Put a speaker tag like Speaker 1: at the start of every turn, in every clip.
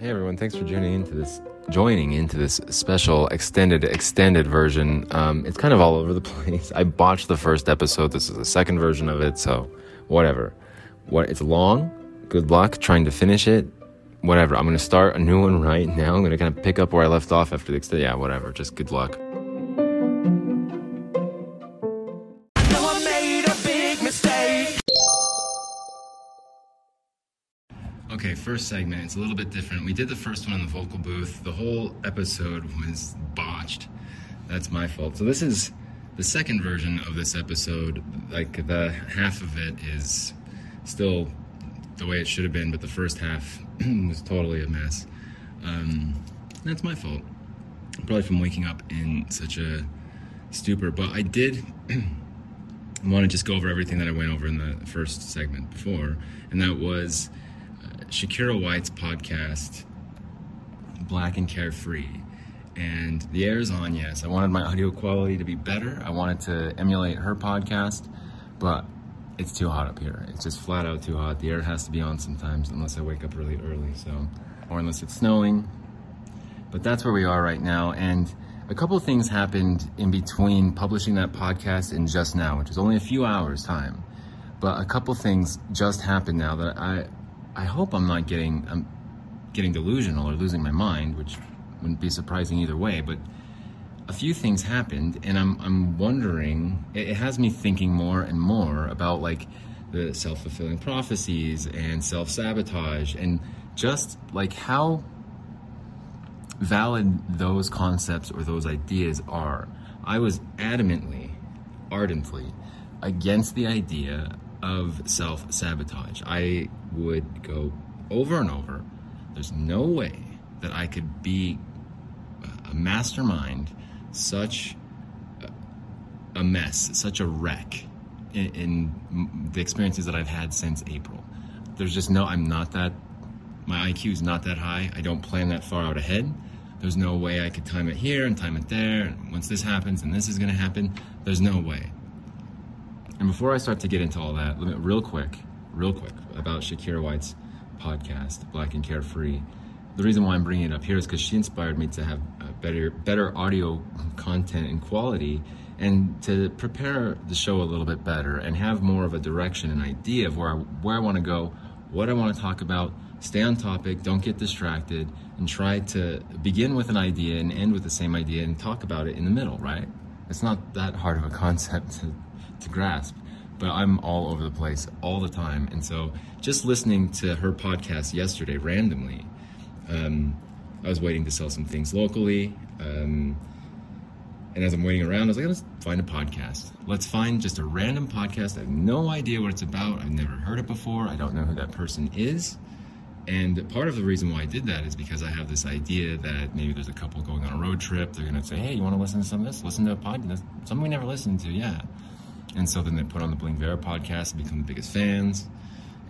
Speaker 1: Hey everyone, thanks for joining into this joining into this special extended extended version. Um, it's kind of all over the place. I botched the first episode. This is the second version of it, so whatever. What it's long. Good luck trying to finish it. Whatever. I'm gonna start a new one right now. I'm gonna kind of pick up where I left off after the extended. Yeah, whatever. Just good luck. First segment. It's a little bit different. We did the first one in the vocal booth. The whole episode was botched. That's my fault. So this is the second version of this episode. Like the half of it is still the way it should have been, but the first half was totally a mess. Um, that's my fault. Probably from waking up in such a stupor. But I did want to just go over everything that I went over in the first segment before, and that was Shakira White's podcast, Black and Carefree. And the air is on, yes. I wanted my audio quality to be better. I wanted to emulate her podcast, but it's too hot up here. It's just flat out too hot. The air has to be on sometimes, unless I wake up really early, so, or unless it's snowing. But that's where we are right now. And a couple of things happened in between publishing that podcast and just now, which is only a few hours time. But a couple things just happened now that I, I hope I'm not getting, I'm getting delusional or losing my mind, which wouldn't be surprising either way. But a few things happened, and I'm, I'm wondering. It, it has me thinking more and more about like the self fulfilling prophecies and self sabotage, and just like how valid those concepts or those ideas are. I was adamantly, ardently against the idea of self sabotage. I would go over and over. There's no way that I could be a mastermind, such a- mess, such a wreck in, in the experiences that I've had since April. There's just no, I'm not that my IQ is not that high. I don't plan that far out ahead. There's no way I could time it here and time it there. And once this happens and this is going to happen, there's no way. And before I start to get into all that, let me real quick, real quick about Shakira White's podcast, Black and Carefree. The reason why I'm bringing it up here is because she inspired me to have better, better audio content and quality, and to prepare the show a little bit better and have more of a direction and idea of where I, where I want to go, what I want to talk about. Stay on topic, don't get distracted, and try to begin with an idea and end with the same idea and talk about it in the middle. Right? It's not that hard of a concept to, to grasp but I'm all over the place all the time. And so just listening to her podcast yesterday randomly, um, I was waiting to sell some things locally. Um, and as I'm waiting around, I was like, let's find a podcast. Let's find just a random podcast. I have no idea what it's about. I've never heard it before. I don't know who that person is. And part of the reason why I did that is because I have this idea that maybe there's a couple going on a road trip. They're going to say, hey, you want to listen to some of this? Listen to a podcast. Something we never listened to, yeah. And so then they put on the Bling Viera podcast and become the biggest fans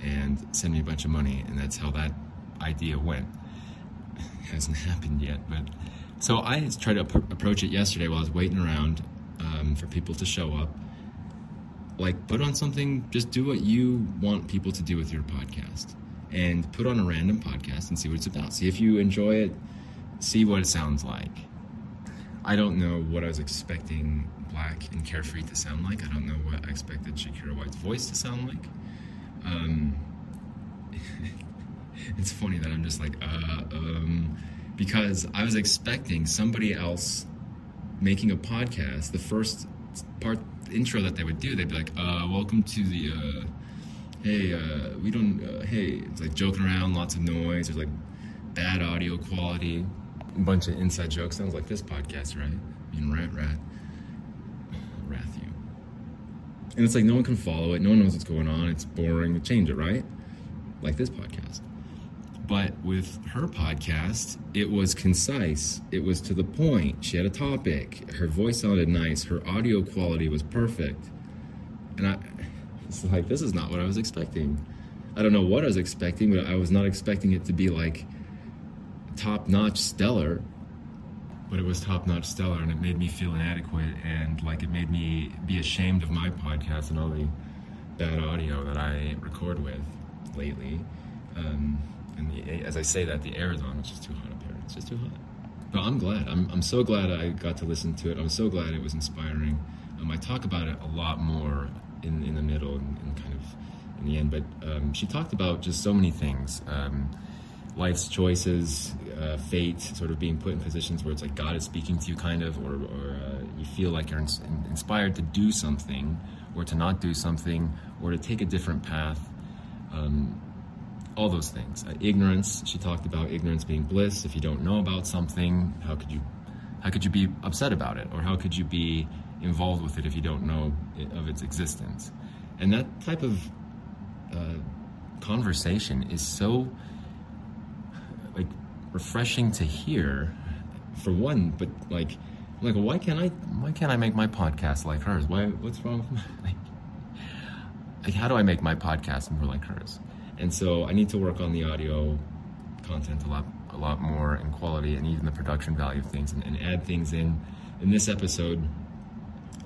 Speaker 1: and send me a bunch of money. And that's how that idea went. It hasn't happened yet, but so I tried to ap- approach it yesterday while I was waiting around um, for people to show up. Like, put on something, just do what you want people to do with your podcast. And put on a random podcast and see what it's about. See if you enjoy it, see what it sounds like. I don't know what I was expecting Black and Carefree to sound like. I don't know what I expected Shakira White's voice to sound like. Um, it's funny that I'm just like, uh, um, because I was expecting somebody else making a podcast. The first part intro that they would do, they'd be like, uh, "Welcome to the." Uh, hey, uh, we don't. Uh, hey, it's like joking around, lots of noise. There's like bad audio quality, a bunch of inside jokes. Sounds like this podcast, right? I mean, rat, rat, wrath you. And it's like no one can follow it. No one knows what's going on. It's boring. Change it, right? Like this podcast. But with her podcast, it was concise. It was to the point. She had a topic. Her voice sounded nice. Her audio quality was perfect. And I, it's like, this is not what I was expecting. I don't know what I was expecting, but I was not expecting it to be like top notch stellar. But it was top notch stellar, and it made me feel inadequate, and like it made me be ashamed of my podcast and all the bad audio that I record with lately. Um, and the, as I say that, the air is on. It's just too hot up here. It's just too hot. But I'm glad. I'm, I'm so glad I got to listen to it. I'm so glad it was inspiring. Um, I talk about it a lot more in, in the middle and, and kind of in the end. But um, she talked about just so many things um, life's choices, uh, fate, sort of being put in positions where it's like God is speaking to you, kind of, or, or uh, you feel like you're ins- inspired to do something, or to not do something, or to take a different path. Um, all those things. Uh, ignorance. She talked about ignorance being bliss. If you don't know about something, how could you, how could you be upset about it, or how could you be involved with it if you don't know it, of its existence? And that type of uh, conversation is so like refreshing to hear for one but like like why can't i why can't i make my podcast like hers? Why what's wrong with my, like, like how do i make my podcast more like hers? And so i need to work on the audio content a lot a lot more in quality and even the production value of things and, and add things in. In this episode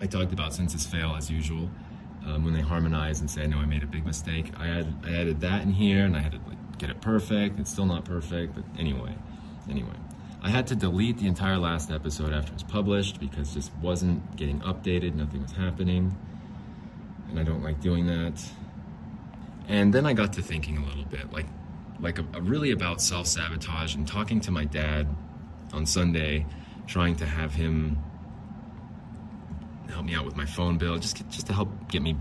Speaker 1: i talked about Senses Fail as usual um, when they harmonize and say know i made a big mistake. I add i added that in here and i had like get it perfect. It's still not perfect but anyway anyway. I had to delete the entire last episode after it was published because just wasn't getting updated. Nothing was happening. And i don't like doing that. And then i got to thinking a little bit like like a, a really about self-sabotage and talking to my dad on sunday trying to have him help me out with my phone bill just just to help get me.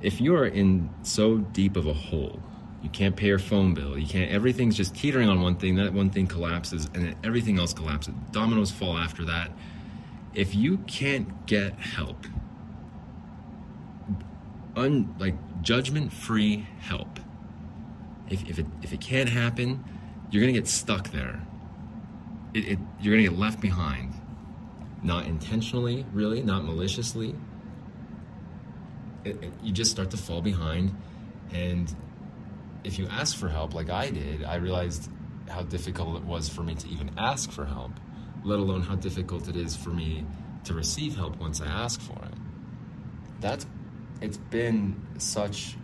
Speaker 1: If you are in so deep of a hole you can't pay your phone bill. You can't everything's just teetering on one thing that one thing collapses and then everything else collapses. Dominoes fall after that. If you can't get help un like judgment free help if, if it if it can't happen you're gonna get stuck there. It, it you're gonna get left behind. Not intentionally really not maliciously. It, you just start to fall behind and if you ask for help like i did i realized how difficult it was for me to even ask for help let alone how difficult it is for me to receive help once i ask for it that's it's been such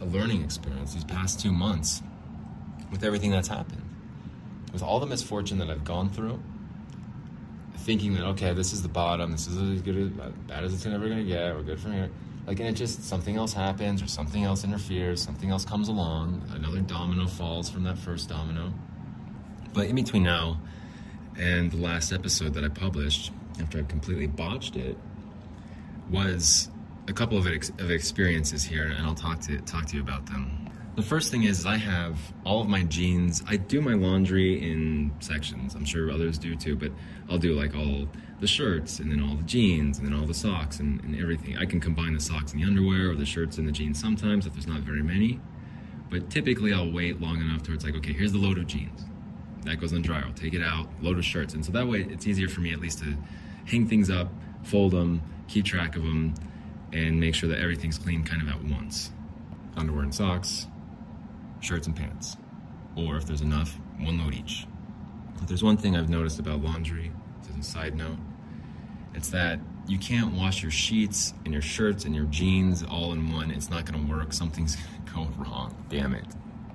Speaker 1: a learning experience these past two months with everything that's happened with all the misfortune that i've gone through thinking that okay, this is the bottom, this is as good as bad as it's ever gonna get, we're good from here. Like, and it just something else happens, or something else interferes, something else comes along, another domino falls from that first domino. But in between now and the last episode that I published, after I completely botched it, was a couple of, ex- of experiences here, and I'll talk to talk to you about them. The first thing is I have all of my jeans. I do my laundry in sections. I'm sure others do too, but I'll do like all the shirts and then all the jeans and then all the socks and, and everything. I can combine the socks and the underwear or the shirts and the jeans sometimes if there's not very many. But typically I'll wait long enough to where it's like, okay, here's the load of jeans. That goes the dryer. I'll take it out, load of shirts. And so that way it's easier for me at least to hang things up, fold them, keep track of them, and make sure that everything's clean kind of at once. Underwear and socks, shirts and pants. Or if there's enough, one load each. If there's one thing I've noticed about laundry, as a side note, it's that you can't wash your sheets and your shirts and your jeans all in one. It's not going to work. Something's going to go wrong. Damn it.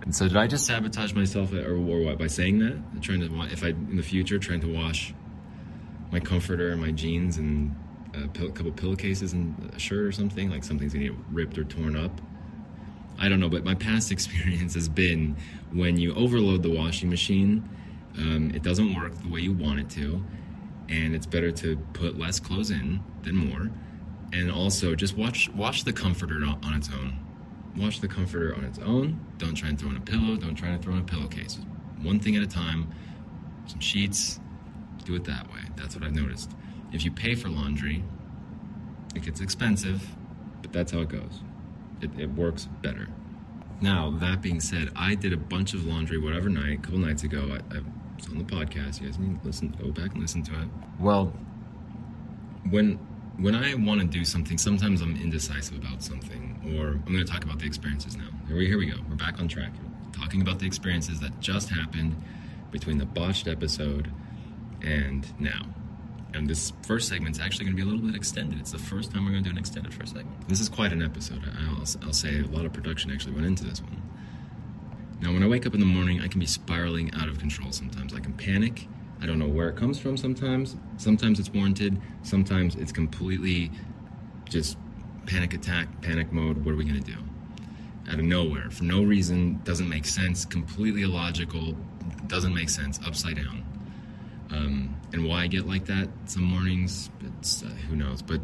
Speaker 1: And so, did I just sabotage myself, or, or what, by saying that? I'm trying to, if I in the future, trying to wash my comforter and my jeans and a pill- couple pillowcases and a shirt or something, like something's gonna get ripped or torn up. I don't know, but my past experience has been when you overload the washing machine, um, it doesn't work the way you want it to, and it's better to put less clothes in than more. And also, just watch watch the comforter on its own. Watch the comforter on its own. Don't try and throw in a pillow. Don't try and throw in a pillowcase. One thing at a time. Some sheets. Do it that way. That's what I've noticed. If you pay for laundry, it gets expensive, but that's how it goes. It, it works better. Now, that being said, I did a bunch of laundry whatever night, a couple nights ago. I, I on the podcast. You guys can listen, go back and listen to it. Well, when when I want to do something, sometimes I'm indecisive about something, or I'm going to talk about the experiences now. Here we, here we go. We're back on track. Talking about the experiences that just happened between the botched episode and now. And this first segment's actually going to be a little bit extended. It's the first time we're going to do an extended first segment. This is quite an episode. I'll, I'll say a lot of production actually went into this one. Now, when I wake up in the morning, I can be spiraling out of control sometimes. I can panic. I don't know where it comes from sometimes. Sometimes it's warranted. Sometimes it's completely just panic attack, panic mode. What are we going to do? Out of nowhere, for no reason, doesn't make sense, completely illogical, doesn't make sense, upside down. Um, and why I get like that some mornings, it's, uh, who knows. But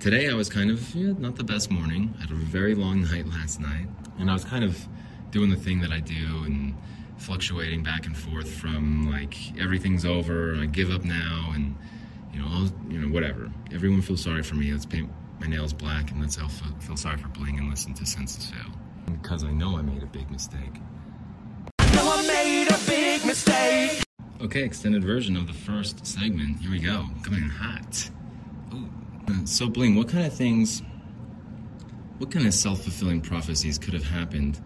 Speaker 1: today I was kind of yeah, not the best morning. I had a very long night last night, and I was kind of doing the thing that I do and fluctuating back and forth from like everything's over, I give up now, and you know, I'll, you know, whatever. Everyone feels sorry for me. Let's paint my nails black, and let's all feel, feel sorry for Bling and listen to Senses Fail. Because I know I made a big mistake.
Speaker 2: Know I made a big mistake.
Speaker 1: Okay, extended version of the first segment. Here we go. Coming in hot. Ooh. Uh, So, Bling, what kind of things, what kind of self fulfilling prophecies could have happened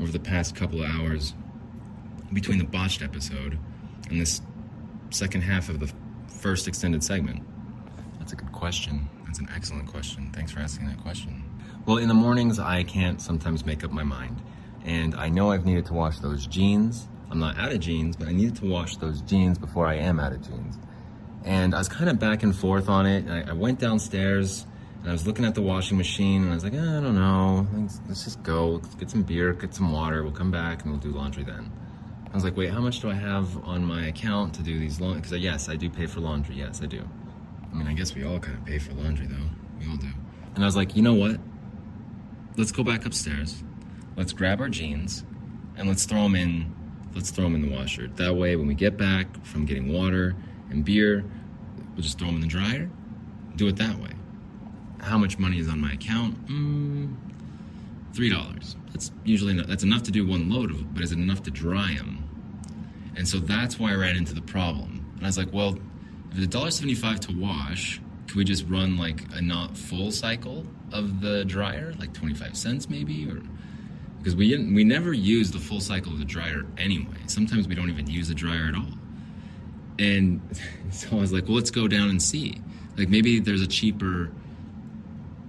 Speaker 1: over the past couple of hours between the botched episode and this second half of the first extended segment? That's a good question. That's an excellent question. Thanks for asking that question. Well, in the mornings, I can't sometimes make up my mind. And I know I've needed to wash those jeans. I'm not out of jeans, but I needed to wash those jeans before I am out of jeans. And I was kind of back and forth on it. I, I went downstairs and I was looking at the washing machine and I was like, "Eh, I don't know. Let's, let's just go. Let's get some beer, get some water. We'll come back and we'll do laundry then. I was like, wait, how much do I have on my account to do these laundry? Because yes, I do pay for laundry. Yes, I do. I mean, I guess we all kind of pay for laundry though. We all do. And I was like, you know what? Let's go back upstairs. Let's grab our jeans and let's throw them in. Let's throw them in the washer. That way, when we get back from getting water and beer, we'll just throw them in the dryer. Do it that way. How much money is on my account? Mm, three dollars. That's usually not, that's enough to do one load of, but is it enough to dry them? And so that's why I ran into the problem. And I was like, well, if it's $1.75 to wash, could we just run like a not full cycle of the dryer, like 25 cents maybe, or because we we never use the full cycle of the dryer anyway. Sometimes we don't even use the dryer at all. And so I was like, well, let's go down and see. Like maybe there's a cheaper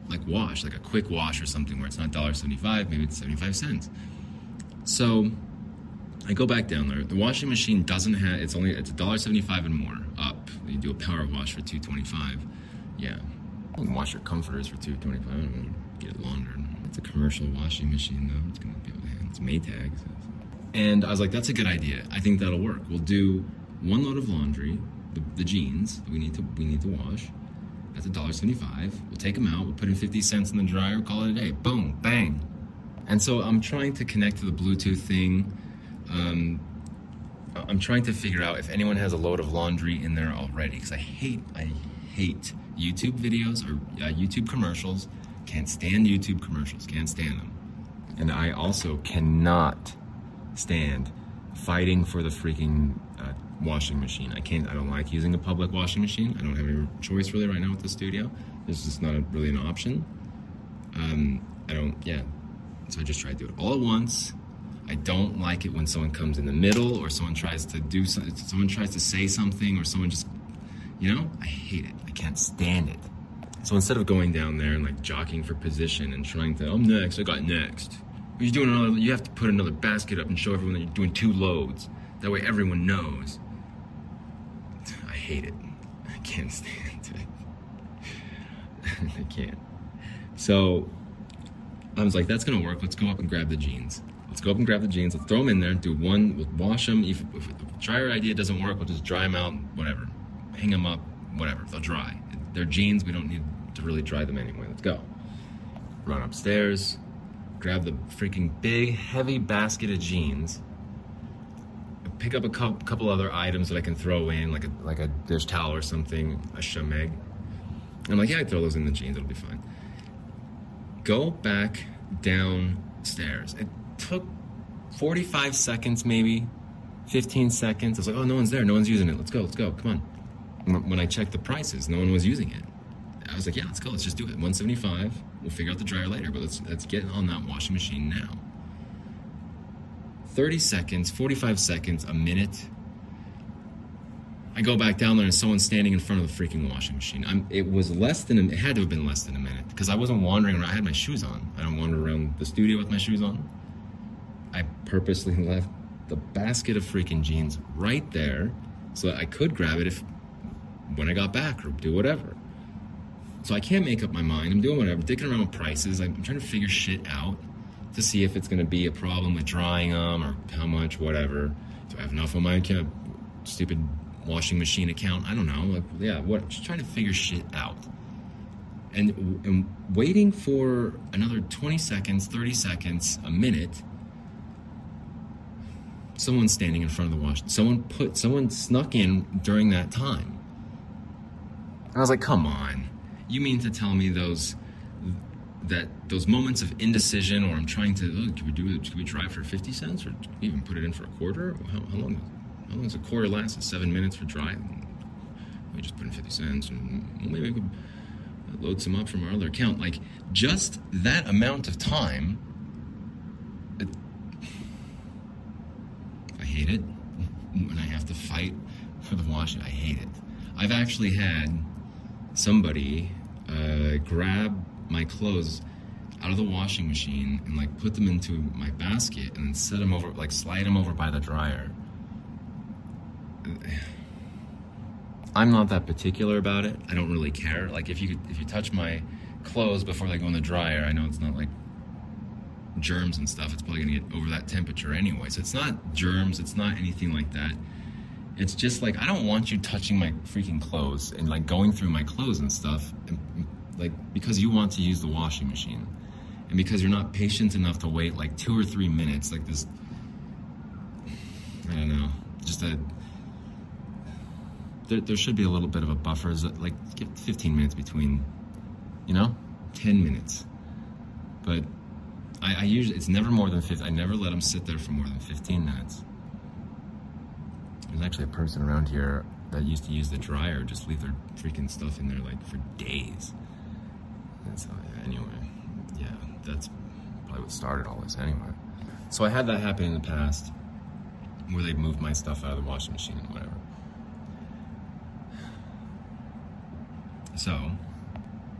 Speaker 1: like wash, like a quick wash or something where it's not $1.75, maybe it's 75 cents. So I go back down there. The washing machine doesn't have it's only it's $1.75 and more up. You do a power wash for 225. Yeah. You can wash your comforters for 225. I don't know, get it laundered. It's a commercial washing machine though. It's gonna be it's Maytag. so- And I was like, that's a good idea. I think that'll work. We'll do one load of laundry, the, the jeans we need to we need to wash. That's a dollar seventy-five. We'll take them out. We'll put in fifty cents in the dryer. Call it a day. Boom, bang. And so I'm trying to connect to the Bluetooth thing. Um, I'm trying to figure out if anyone has a load of laundry in there already because I hate I hate YouTube videos or uh, YouTube commercials. Can't stand YouTube commercials. Can't stand them. And I also cannot stand fighting for the freaking uh, washing machine. I can't. I don't like using a public washing machine. I don't have any choice really right now with the studio. This is not a, really an option. Um, I don't. Yeah. So I just try to do it all at once. I don't like it when someone comes in the middle or someone tries to do something. Someone tries to say something or someone just, you know, I hate it. I can't stand it. So instead of going down there and like jockeying for position and trying to, I'm next. I got next. You're doing another. You have to put another basket up and show everyone that you're doing two loads. That way everyone knows. Hate it. I can't stand it. I can't. So I was like, that's gonna work. Let's go up and grab the jeans. Let's go up and grab the jeans. Let's throw them in there. Do one. We'll wash them. If, if the dryer idea doesn't work, we'll just dry them out. Whatever. Hang them up. Whatever. They'll dry. They're jeans. We don't need to really dry them anyway. Let's go. Run upstairs. Grab the freaking big, heavy basket of jeans. Pick up a cou- couple other items that I can throw in, like a like a dish towel or something, a shemagh. I'm like, yeah, I throw those in the jeans. It'll be fine go back downstairs. It took 45 seconds, maybe 15 seconds. I was like, oh, no one's there. No one's using it. Let's go. Let's go. Come on. When- When I checked the prices, no one was using it. I was like, yeah, let's go. Let's just do it. 175. We'll figure out the dryer later, but let's let's get on that washing machine now. 30 seconds, 45 seconds, a minute. I go back down there and someone's standing in front of the freaking washing machine. I'm, it was less than a, it had to have been less than a minute because I wasn't wandering around. I had my shoes on. I don't wander around the studio with my shoes on. I purposely left the basket of freaking jeans right there so that I could grab it if when I got back or do whatever. So I can't make up my mind. I'm doing whatever, dicking around with prices. I'm trying to figure shit out to see if it's going to be a problem with drying them or how much, whatever. Do I have enough on my account? Stupid washing machine account. I don't know. Like, yeah, what? Just trying to figure shit out. And, and waiting for another 20 seconds, 30 seconds, a minute. Someone standing in front of the wash. Someone put. Someone snuck in during that time. And I was like, come on. You mean to tell me those that those moments of indecision, or I'm trying to, oh, can we do it? Can we drive for 50 cents, or can we even put it in for a quarter? How, how long? How long does a quarter last? It's seven minutes for dry. We just put in 50 cents, and maybe we could load some up from our other account. Like just that amount of time. It, I hate it when I have to fight for the washing. I hate it. I've actually had somebody uh, grab my clothes out of the washing machine and like put them into my basket and then set them over, like slide them over by the dryer. I'm not that particular about it. I don't really care. Like if you if you touch my clothes before they go in the dryer, I know it's not like germs and stuff. It's probably gonna get over that temperature anyway. So it's not germs. It's not anything like that. It's just like I don't want you touching my freaking clothes and like going through my clothes and stuff, and, like because you want to use the washing machine, and because you're not patient enough to wait like two or three minutes, like this. I don't know, just a. There, there should be a little bit of a buffer, like give 15 minutes between, you know, 10 minutes, but I, I usually it's never more than 15. I never let them sit there for more than 15 minutes. There's actually a person around here that used to use the dryer, just leave their freaking stuff in there like for days. And so, anyway, yeah, that's probably what started all this anyway. So I had that happen in the past where they moved my stuff out of the washing machine and whatever. So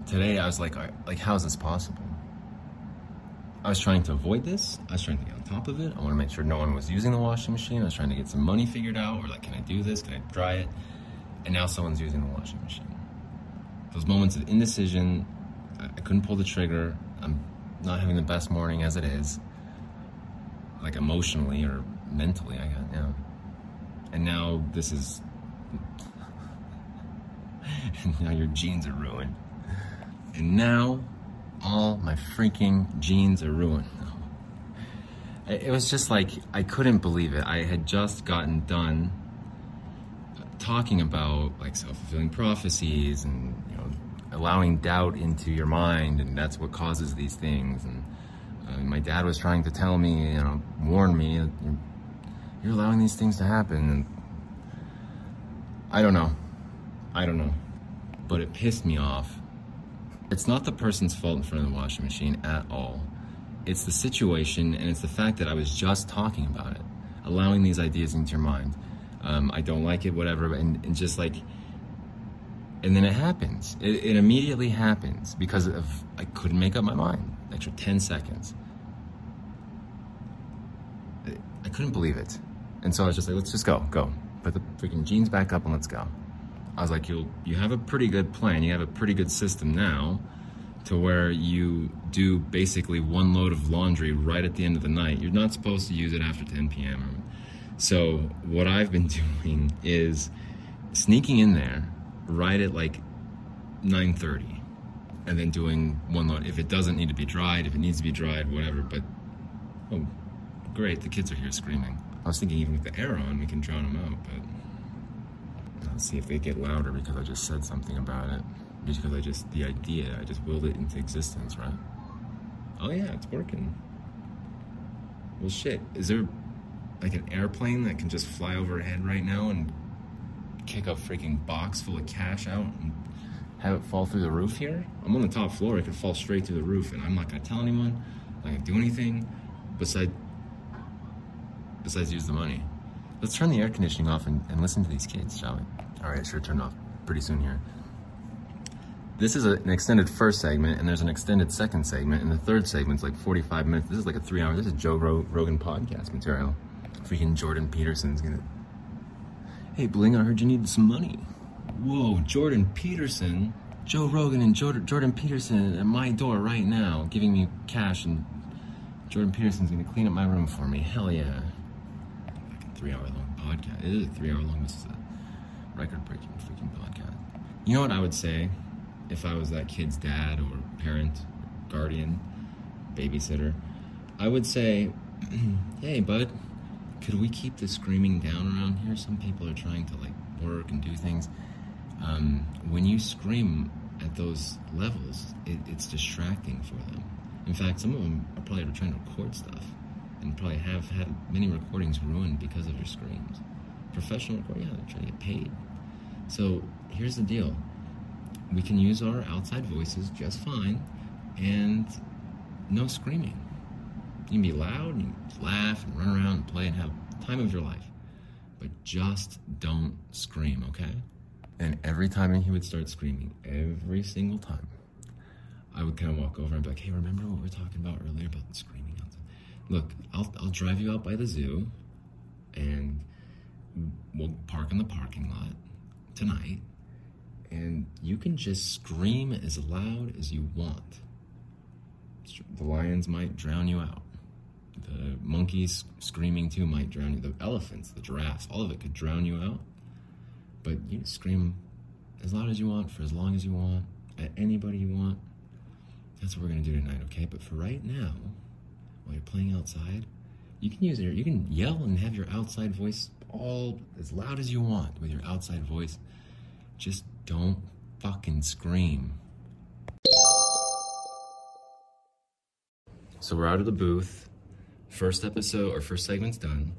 Speaker 1: today I was like, like, how is this possible? I was trying to avoid this. I was trying to get on top of it. I want to make sure no one was using the washing machine. I was trying to get some money figured out, or like, can I do this? Can I dry it? And now someone's using the washing machine. Those moments of indecision, I, couldn't pull the trigger. I'm not having the best morning as it is, like emotionally or mentally. I got yeah. And now this is. and now your jeans are ruined. And now all my freaking jeans are ruined. It was just like I couldn't believe it. I had just gotten done talking about like self-fulfilling prophecies and you allowing doubt into your mind and that's what causes these things. And uh, my dad was trying to tell me you know warn me you're, you're allowing these things to happen. And I don't know. I don't know. But it pissed me off. It's not the person's fault in front of the washing machine at all. It's the situation and it's the fact that I was just talking about it, allowing these ideas into your mind. Um, I don't like it, whatever, and, and, just like, and then it happens. It, it immediately happens because of I couldn't make up my mind. Extra 10 seconds. I, couldn't believe it. And so I was just like, let's just go, go. Put the freaking jeans back up and let's go. I was like, you you have a pretty good plan. You have a pretty good system now to where you do basically one load of laundry right at the end of the night. You're not supposed to use it after 10 p.m. So what I've been doing is sneaking in there right at like 9:30 and then doing one load if it doesn't need to be dried, if it needs to be dried, whatever, but oh great, the kids are here screaming. I was thinking even with the air on, we can drown them out, but Let's see if they get louder because I just said something about it. Just because I just, the idea, I just willed it into existence, right? Oh yeah, it's working. Well shit, is there like an airplane that can just fly overhead right now and kick a freaking box full of cash out and have it fall through the roof here? I'm on the top floor, it could fall straight through the roof and I'm not gonna tell anyone, I'm do anything besides besides use the money. Let's turn the air conditioning off and, and listen to these kids, shall we? All right, sure, turn off pretty soon here. This is a, an extended first segment, and there's an extended second segment, and the third segment's like 45 minutes. This is like a three hour. This is Joe Ro- Rogan podcast material. Freaking Jordan Peterson's gonna. Hey, Bling, I heard you needed some money. Whoa, Jordan Peterson, Joe Rogan, and Jordan, Jordan Peterson at my door right now, giving me cash, and Jordan Peterson's gonna clean up my room for me. Hell yeah. Fucking three hour long podcast. It is a three hour long. This is a record breaking freaking podcast. You know what I would say if I was that kid's dad or parent, or guardian, babysitter? I would say, hey, bud, could we keep the screaming down around here? Some people are trying to like work and do things. Um, when you scream at those levels, it, it's distracting for them. In fact, some of them are probably trying to record stuff and probably have had many recordings ruined because of your screams. Professional recording, yeah, they're trying to get paid. So here's the deal we can use our outside voices just fine and no screaming. You can be loud and laugh and run around and play and have time of your life. But just don't scream, okay? And every time he would start screaming, every single time, I would kind of walk over and be like, hey, remember what we were talking about earlier about screaming? Look, I'll, I'll drive you out by the zoo and we'll park in the parking lot tonight and you can just scream as loud as you want. The lions might drown you out. The monkeys screaming too might drown you. The elephants, the giraffes, all of it could drown you out. But you scream as loud as you want for as long as you want at anybody you want. That's what we're gonna do tonight, okay? But for right now, while you're playing outside, you can use your you can yell and have your outside voice all as loud as you want with your outside voice. Just don't fucking scream. So we're out of the booth. First episode or first segment's done.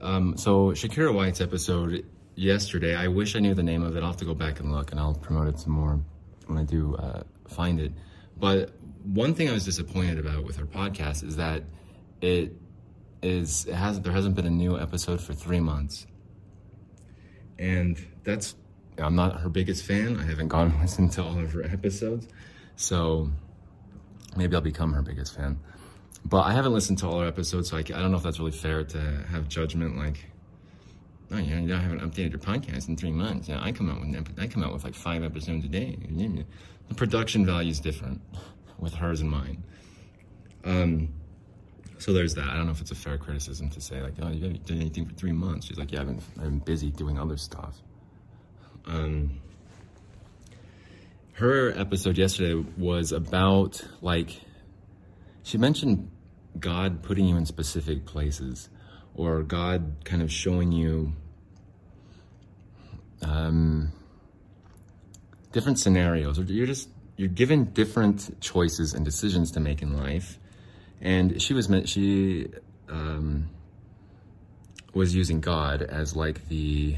Speaker 1: Um, so Shakira White's episode yesterday. I wish I knew the name of it. I'll have to go back and look, and I'll promote it some more when I do uh, find it. But one thing I was disappointed about with her podcast is that it is it has there hasn't been a new episode for three months, and that's I'm not her biggest fan. I haven't gone and listened to all of her episodes, so maybe I'll become her biggest fan. But I haven't listened to all her episodes, so I, I don't know if that's really fair to have judgment like, oh, you, know, you haven't updated your podcast in three months. Know, I come out with I come out with like five episodes a day. The production value is different with hers and mine. Um, so there's that. I don't know if it's a fair criticism to say like, oh, you haven't done anything for three months. She's like, yeah, I've been, I've been busy doing other stuff. Um, her episode yesterday was about like she mentioned God putting you in specific places or God kind of showing you um, different scenarios. Or you're just you're given different choices and decisions to make in life. And she was meant she um, was using God as like the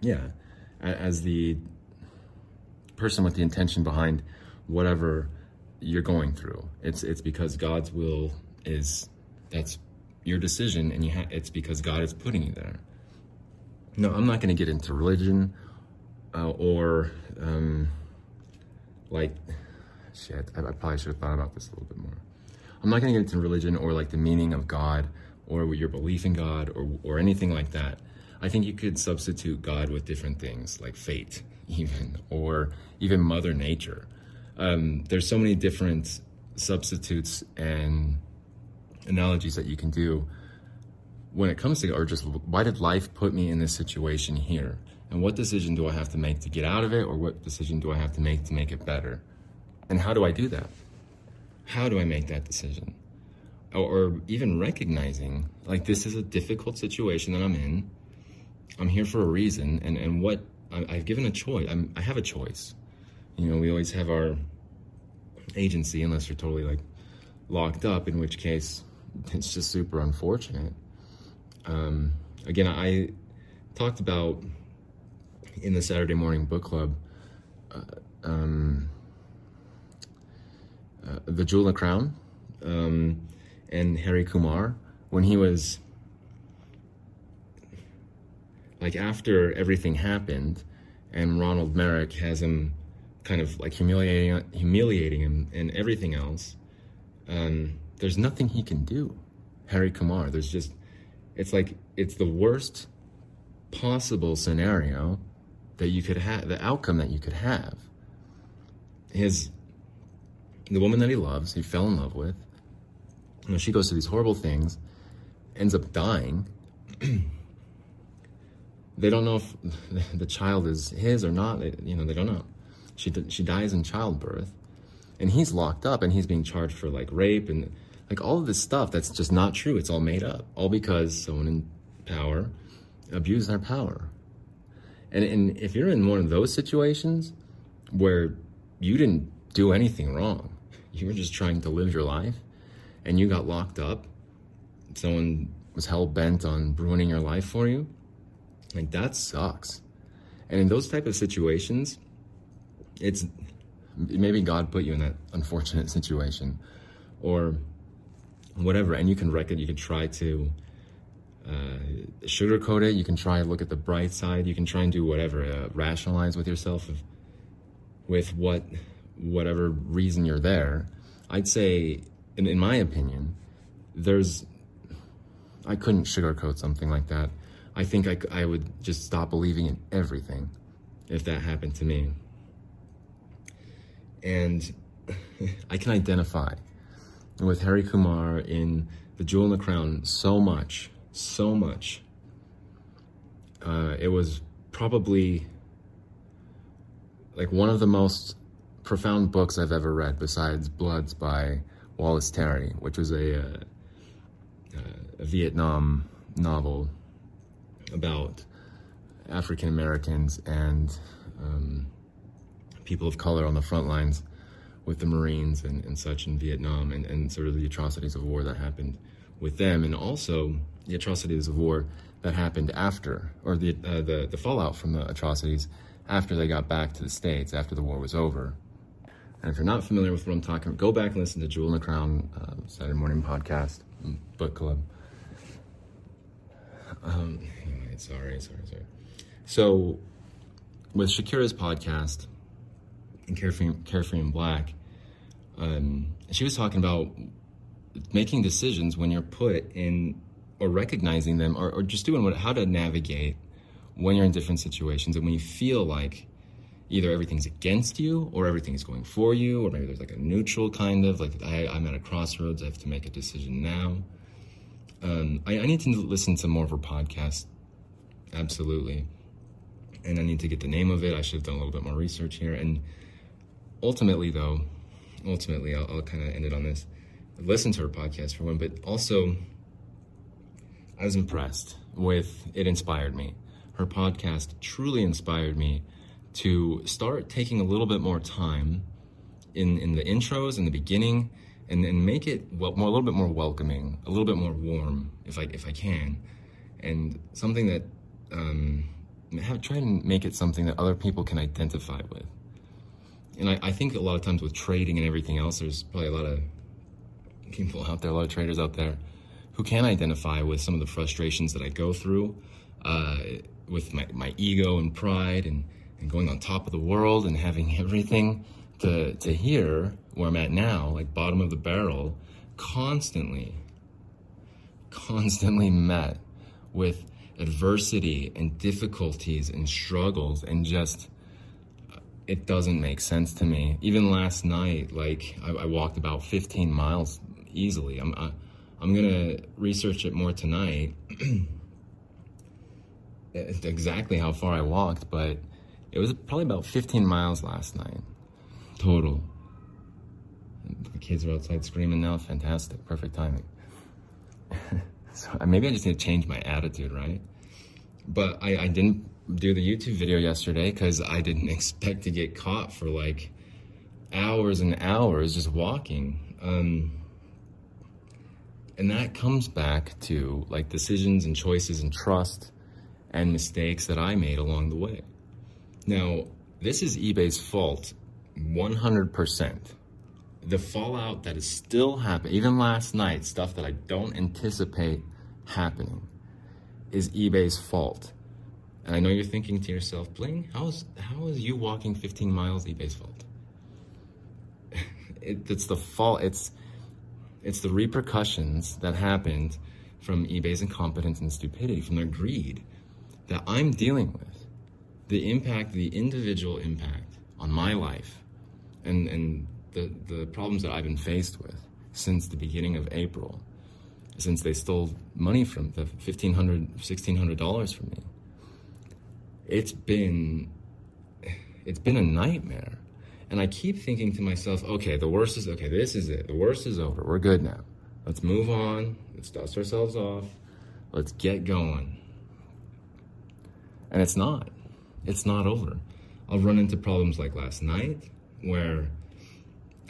Speaker 1: yeah as the person with the intention behind whatever you're going through. It's it's because God's will is that's your decision, and you ha- it's because God is putting you there. No, I'm not going to get into religion uh, or um, like shit. I, I probably should have thought about this a little bit more. I'm not going to get into religion or like the meaning of God or your belief in God or or anything like that. I think you could substitute God with different things like fate, even, or even Mother Nature. Um, there's so many different substitutes and analogies that you can do when it comes to, or just why did life put me in this situation here? And what decision do I have to make to get out of it, or what decision do I have to make to make it better? And how do I do that? How do I make that decision? Or, or even recognizing, like, this is a difficult situation that I'm in I'm here for a reason, and and what I, I've given a choice. I'm, I have a choice. You know, we always have our agency, unless you're totally like locked up, in which case it's just super unfortunate. Um, again, I talked about in the Saturday morning book club uh, um, uh, the Jewel and Crown um, and Hari Kumar when he was like after everything happened, and Ronald Merrick has him kind of like humiliating humiliating him and everything else. Um, there's nothing he can do. Hari Kumar. There's just it's like it's the worst possible scenario that you could have, the outcome that you could have. His the woman that he loves, he fell in love with. You know, she goes through these horrible things, ends up dying. they don't know if the child is his or not. They, you know, they don't know. She she dies in childbirth, and he's locked up, and he's being charged for like rape and like all of this stuff that's just not true. It's all made up, all because someone in power abused their power. And and if you're in one of those situations where you didn't do anything wrong, you were just trying to live your life, and you got locked up, someone was hell bent on ruining your life for you, like that sucks. And in those type of situations, it's maybe God put you in that unfortunate situation, or whatever, and you can reckon, you can try to uh, sugarcoat it. You can try and look at the bright side. You can try and do whatever, uh, rationalize with yourself, with what, whatever reason you're there. I'd say, in, in my opinion, there's, I couldn't sugarcoat something like that. I think I, I would just stop believing in everything if that happened to me. And I can identify with Hari Kumar in The Jewel in the Crown so much, so much. Uh, it was probably like one of the most profound books I've ever read, besides Bloods by Wallace Terry, which was a, uh, uh, a Vietnam novel about African Americans and um, people of color on the front lines with the Marines and, and such in Vietnam and, and sort of the atrocities of war that happened with them and also the atrocities of war that happened after or the, uh, the, the fallout from the atrocities after they got back to the States after the war was over. And if you're not familiar with what I'm talking about, go back and listen to Jewel in the Crown uh, Saturday morning podcast, mm, book club. Um, anyway, sorry, sorry, sorry. So, with Shakira's podcast and Carefree, Carefree in Black, um, she was talking about making decisions when you're put in, or recognizing them, or, or just doing what, how to navigate when you're in different situations and when you feel like either everything's against you or everything's going for you, or maybe there's like a neutral kind of like I, I'm at a crossroads, I have to make a decision now. Um, I, I need to listen to more of her podcast, absolutely. And I need to get the name of it. I should have done a little bit more research here. And ultimately, though, ultimately, I'll, I'll kind of end it on this. I've listened to her podcast for one, but also I was impressed with it. Inspired me. Her podcast truly inspired me to start taking a little bit more time in in the intros in the beginning and, and make it well, more, a little bit more welcoming, a little bit more warm, if I if I can, and something that um, have try and make it something that other people can identify with. And I, I think a lot of times with trading and everything else, there's probably a lot of people out there, a lot of traders out there, who can identify with some of the frustrations that I go through uh, with my, my ego and pride and, and going on top of the world and having everything to, to here where I'm at now, like bottom of the barrel, constantly, constantly met with adversity and difficulties and struggles and just it doesn't make sense to me. Even last night, like I, I walked about 15 miles easily. I'm I, am i am to research it more tonight. exactly how far I walked, but it was probably about 15 miles last night total. The kids are outside screaming now. Fantastic, perfect timing. so uh, maybe I just need to change my attitude, right? But I, I didn't do the YouTube video yesterday because I didn't expect to get caught for like hours and hours just walking. Um, and that comes back to like decisions and choices and trust and mistakes that I made along the way. Now, this is eBay's fault 100%. The fallout that is still happening, even last night, stuff that I don't anticipate happening, is eBay's fault. And I know you're thinking to yourself, Bling, how is how is you walking 15 miles eBay's fault? it, it's the fault. It's it's the repercussions that happened from eBay's incompetence and stupidity, from their greed, that I'm dealing with. The impact, the individual impact on my life, and and the the problems that I've been faced with since the beginning of April, since they stole money from the fifteen hundred, sixteen hundred dollars from me it's been it's been a nightmare. And I keep thinking to myself, okay, the worst is okay, this is it. The worst is over. We're good now. Let's move on. Let's dust ourselves off. Let's get going. And it's not. It's not over. I'll run into problems like last night where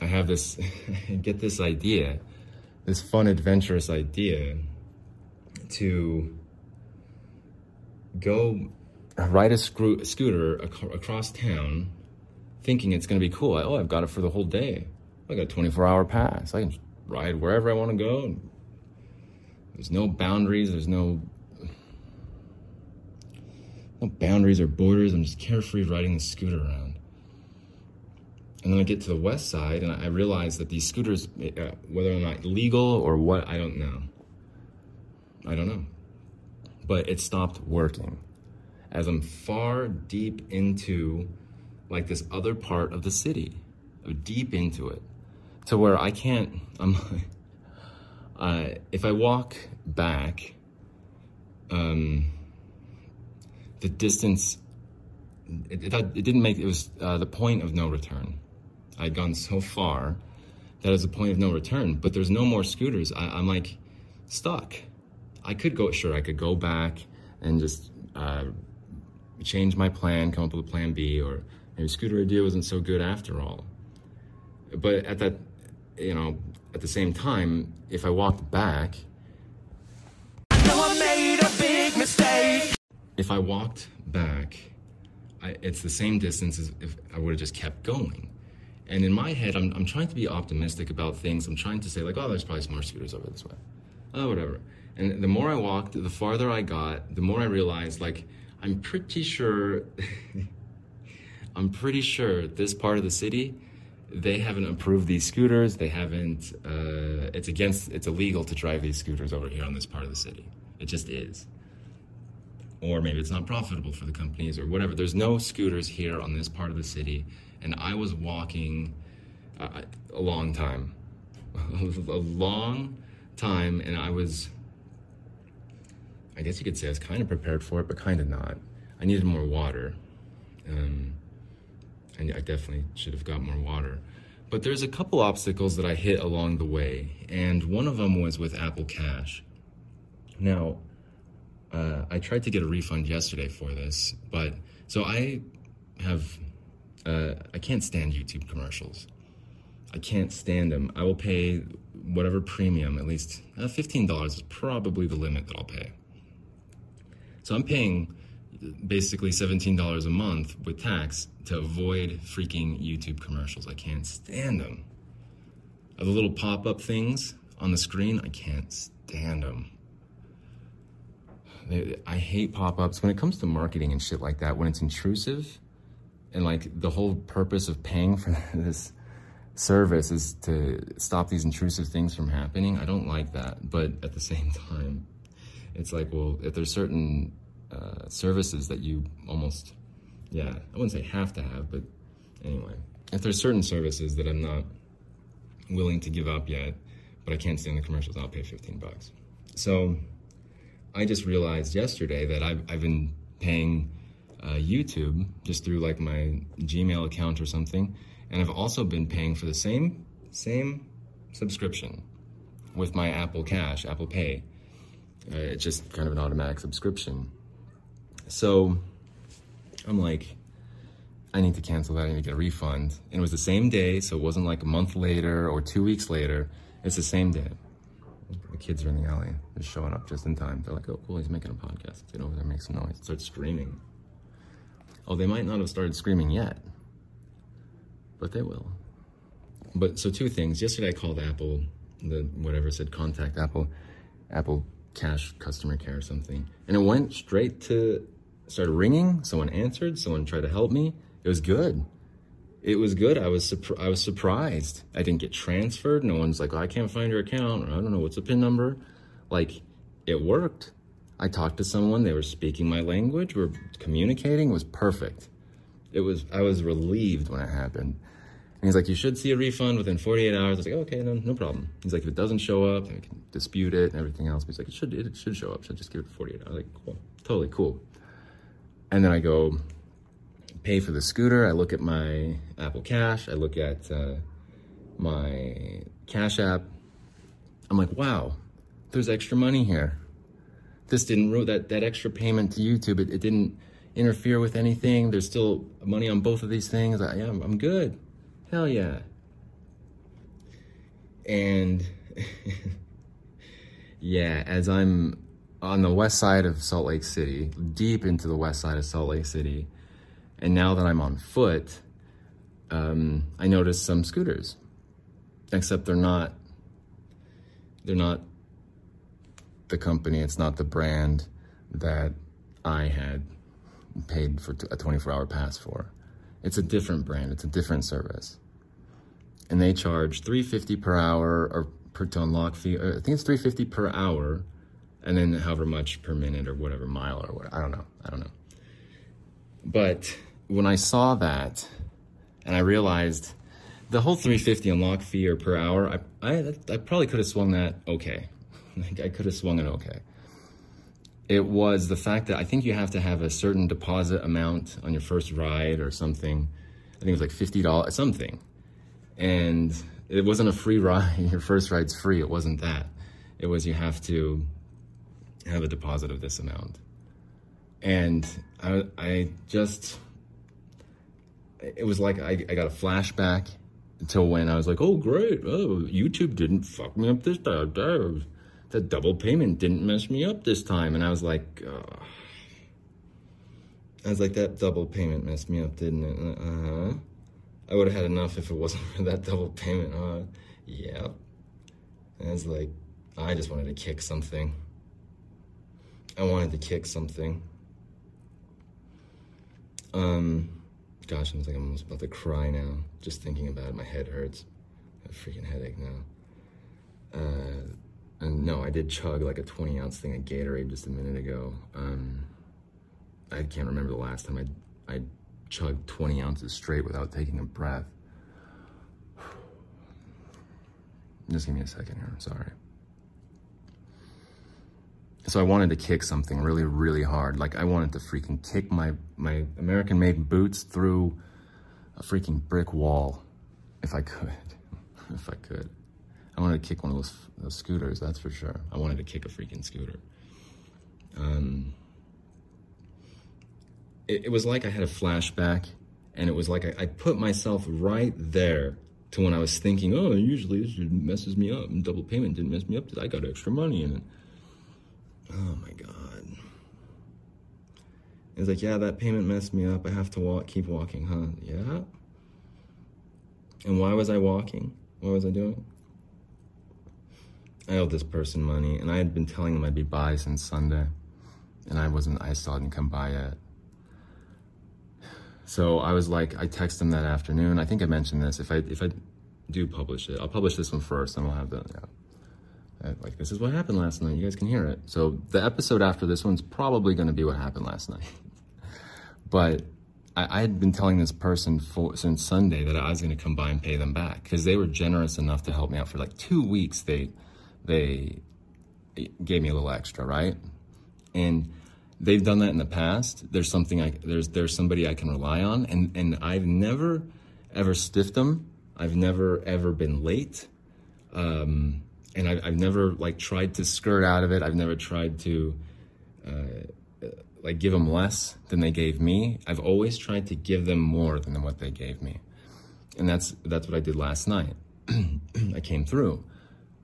Speaker 1: I have this get this idea, this fun adventurous idea to go ride a screw, scooter ac- across town thinking it's going to be cool. oh, I've got it for the whole day. I got a 24 hour pass. I can ride wherever I want to go. There's no boundaries. There's no no boundaries or borders. I'm just carefree riding the scooter around. And then I get to the west side and I realize that these scooters, uh, whether or not legal or what, I don't know. I don't know. But it stopped working as I'm far deep into like this other part of the city, deep into it, to where I can't. I'm. uh, if I walk back, um, the distance. It, it, it didn't make it was uh, the point of no return. I'd gone so far that is the point of no return. But there's no more scooters. I, I'm like stuck. I could go. Sure, I could go back and just. Uh, change my plan, come up with a plan B, or maybe scooter idea wasn't so good after all. But at that, you know, at the same time, if I walked back,
Speaker 2: I made a big mistake.
Speaker 1: if I walked back, I, it's the same distance as if I would have just kept going. And in my head, I'm, I'm trying to be optimistic about things. I'm trying to say, like, oh, there's probably some more scooters over this way. Oh, whatever. And the more I walked, the farther I got, the more I realized, like, I'm pretty sure, I'm pretty sure this part of the city, they haven't approved these scooters. They haven't, uh, it's against, it's illegal to drive these scooters over here on this part of the city. It just is. Or maybe it's not profitable for the companies or whatever. There's no scooters here on this part of the city. And I was walking uh, a long time, a long time, and I was I guess you could say I was kind of prepared for it, but kind of not. I needed more water. Um, I, I definitely should have got more water. But there's a couple obstacles that I hit along the way, and one of them was with Apple Cash. Now, uh, I tried to get a refund yesterday for this, but so I have, uh, I can't stand YouTube commercials. I can't stand them. I will pay whatever premium, at least uh, $15 is probably the limit that I'll pay. So I'm paying basically $17 a month with tax to avoid freaking YouTube commercials. I can't stand them. The little pop up things on the screen, I can't stand them. I hate pop ups. When it comes to marketing and shit like that, when it's intrusive and like the whole purpose of paying for this service is to stop these intrusive things from happening, I don't like that. But at the same time, it's like, well, if there's certain uh, services that you almost, yeah, I wouldn't say have to have, but anyway, if there's certain services that I'm not willing to give up yet, but I can't stand the commercials, I'll pay 15 bucks. So I just realized yesterday that I've, I've been paying uh, YouTube just through like my Gmail account or something, and I've also been paying for the same same subscription with my Apple Cash, Apple Pay. Uh, it's just kind of an automatic subscription. So I'm like, I need to cancel that. I need to get a refund. And it was the same day, so it wasn't like a month later or two weeks later. It's the same day. The kids are in the alley. They're showing up just in time. They're like, oh, cool, he's making a podcast. Get over there, make some noise. Start screaming. Oh, they might not have started screaming yet, but they will. But so two things. Yesterday I called Apple, the whatever said contact Apple, Apple Cash customer care or something, and it went straight to started ringing. Someone answered. Someone tried to help me. It was good. It was good. I was I was surprised. I didn't get transferred. No one's like, oh, I can't find your account, or I don't know what's the pin number. Like, it worked. I talked to someone. They were speaking my language. We are communicating. It was perfect. It was. I was relieved when it happened. And he's like, you should see a refund within 48 hours. I was like, okay, no, no problem. He's like, if it doesn't show up, I can dispute it and everything else. But he's like, it should, it should show up. Should just give it 48 hours. I was like, cool, totally cool. And then I go pay for the scooter. I look at my Apple Cash. I look at uh, my Cash App. I'm like, wow, there's extra money here. This didn't that that extra payment to YouTube. It, it didn't interfere with anything. There's still money on both of these things. I, yeah, I'm, I'm good. Hell yeah. And yeah, as I'm on the west side of Salt Lake City, deep into the west side of Salt Lake City, and now that I'm on foot, um, I noticed some scooters, except they're not. They're not the company. It's not the brand that I had paid for a 24-hour pass for. It's a different brand. It's a different service and they charge 350 per hour or per to lock fee. Uh, I think it's 350 per hour, and then however much per minute or whatever mile or what. I don't know. I don't know. But when I saw that, and I realized the whole 350 unlock fee or per hour, I I, I probably could have swung that okay. Like I could have swung it okay. It was the fact that I think you have to have a certain deposit amount on your first ride or something. I think it was like fifty dollars, something and it wasn't a free ride. Your first ride's free. It wasn't that. It was you have to have a deposit of this amount. And I, I just, it was like I, I got a flashback until when I was like, oh, great. Oh, YouTube didn't fuck me up this time. The double payment didn't mess me up this time. And I was like, oh. I was like, that double payment messed me up, didn't it? Uh-huh. I would have had enough if it wasn't for that double payment. Uh, yeah. And it's like, I just wanted to kick something. I wanted to kick something. Um, gosh, I'm like I'm almost about to cry now. Just thinking about it, my head hurts. I have a freaking headache now. Uh, and no, I did chug like a 20 ounce thing of Gatorade just a minute ago. Um, I can't remember the last time I I chug 20 ounces straight without taking a breath. Just give me a second here, I'm sorry. So I wanted to kick something really, really hard. Like I wanted to freaking kick my, my American made boots through a freaking brick wall if I could, if I could. I wanted to kick one of those, those scooters, that's for sure. I wanted to kick a freaking scooter. Um, it, it was like I had a flashback, and it was like I, I put myself right there to when I was thinking, oh, usually this messes me up, and double payment didn't mess me up. Because I got extra money in it. Oh my god. It's like, yeah, that payment messed me up. I have to walk, keep walking, huh? Yeah. And why was I walking? What was I doing? I owed this person money, and I had been telling them I'd be by since Sunday, and I wasn't. I still hadn't come by yet. So I was like, I texted him that afternoon. I think I mentioned this. If I if I do publish it, I'll publish this one first, and we'll have the yeah. Uh, like this is what happened last night. You guys can hear it. So the episode after this one's probably going to be what happened last night. but I, I, had been telling this person for, since Sunday that I was going to come by and pay them back because they were generous enough to help me out for like two weeks. They they gave me a little extra, right? And they've done that in the past. There's something I there's there's somebody I can rely on, and and I've never ever stiffed them. I've never ever been late, um, and I've, I've never like tried to skirt out of it. I've never tried to uh, like give them less than they gave me. I've always tried to give them more than what they gave me, and that's that's what I did last night. I came through,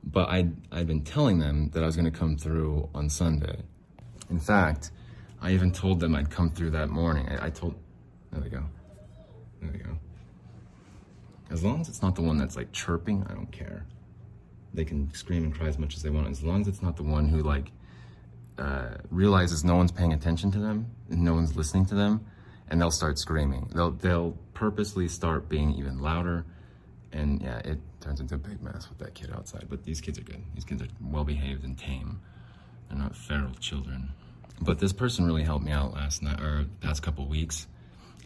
Speaker 1: but I I've been telling them that I was going to come through on Sunday. In fact, I even told them I'd come through that morning. I, I told, there we go. There we go. As long as it's not the one that's like chirping, I don't care. They can scream and cry as much as they want. As long as it's not the one who like uh, realizes no one's paying attention to them, and no one's listening to them, and they'll start screaming. They'll they'll purposely start being even louder, and yeah, it turns into a big mess with that kid outside. But these kids are good. These kids are well behaved and tame. They're not feral children. But this person really helped me out last night or past couple weeks,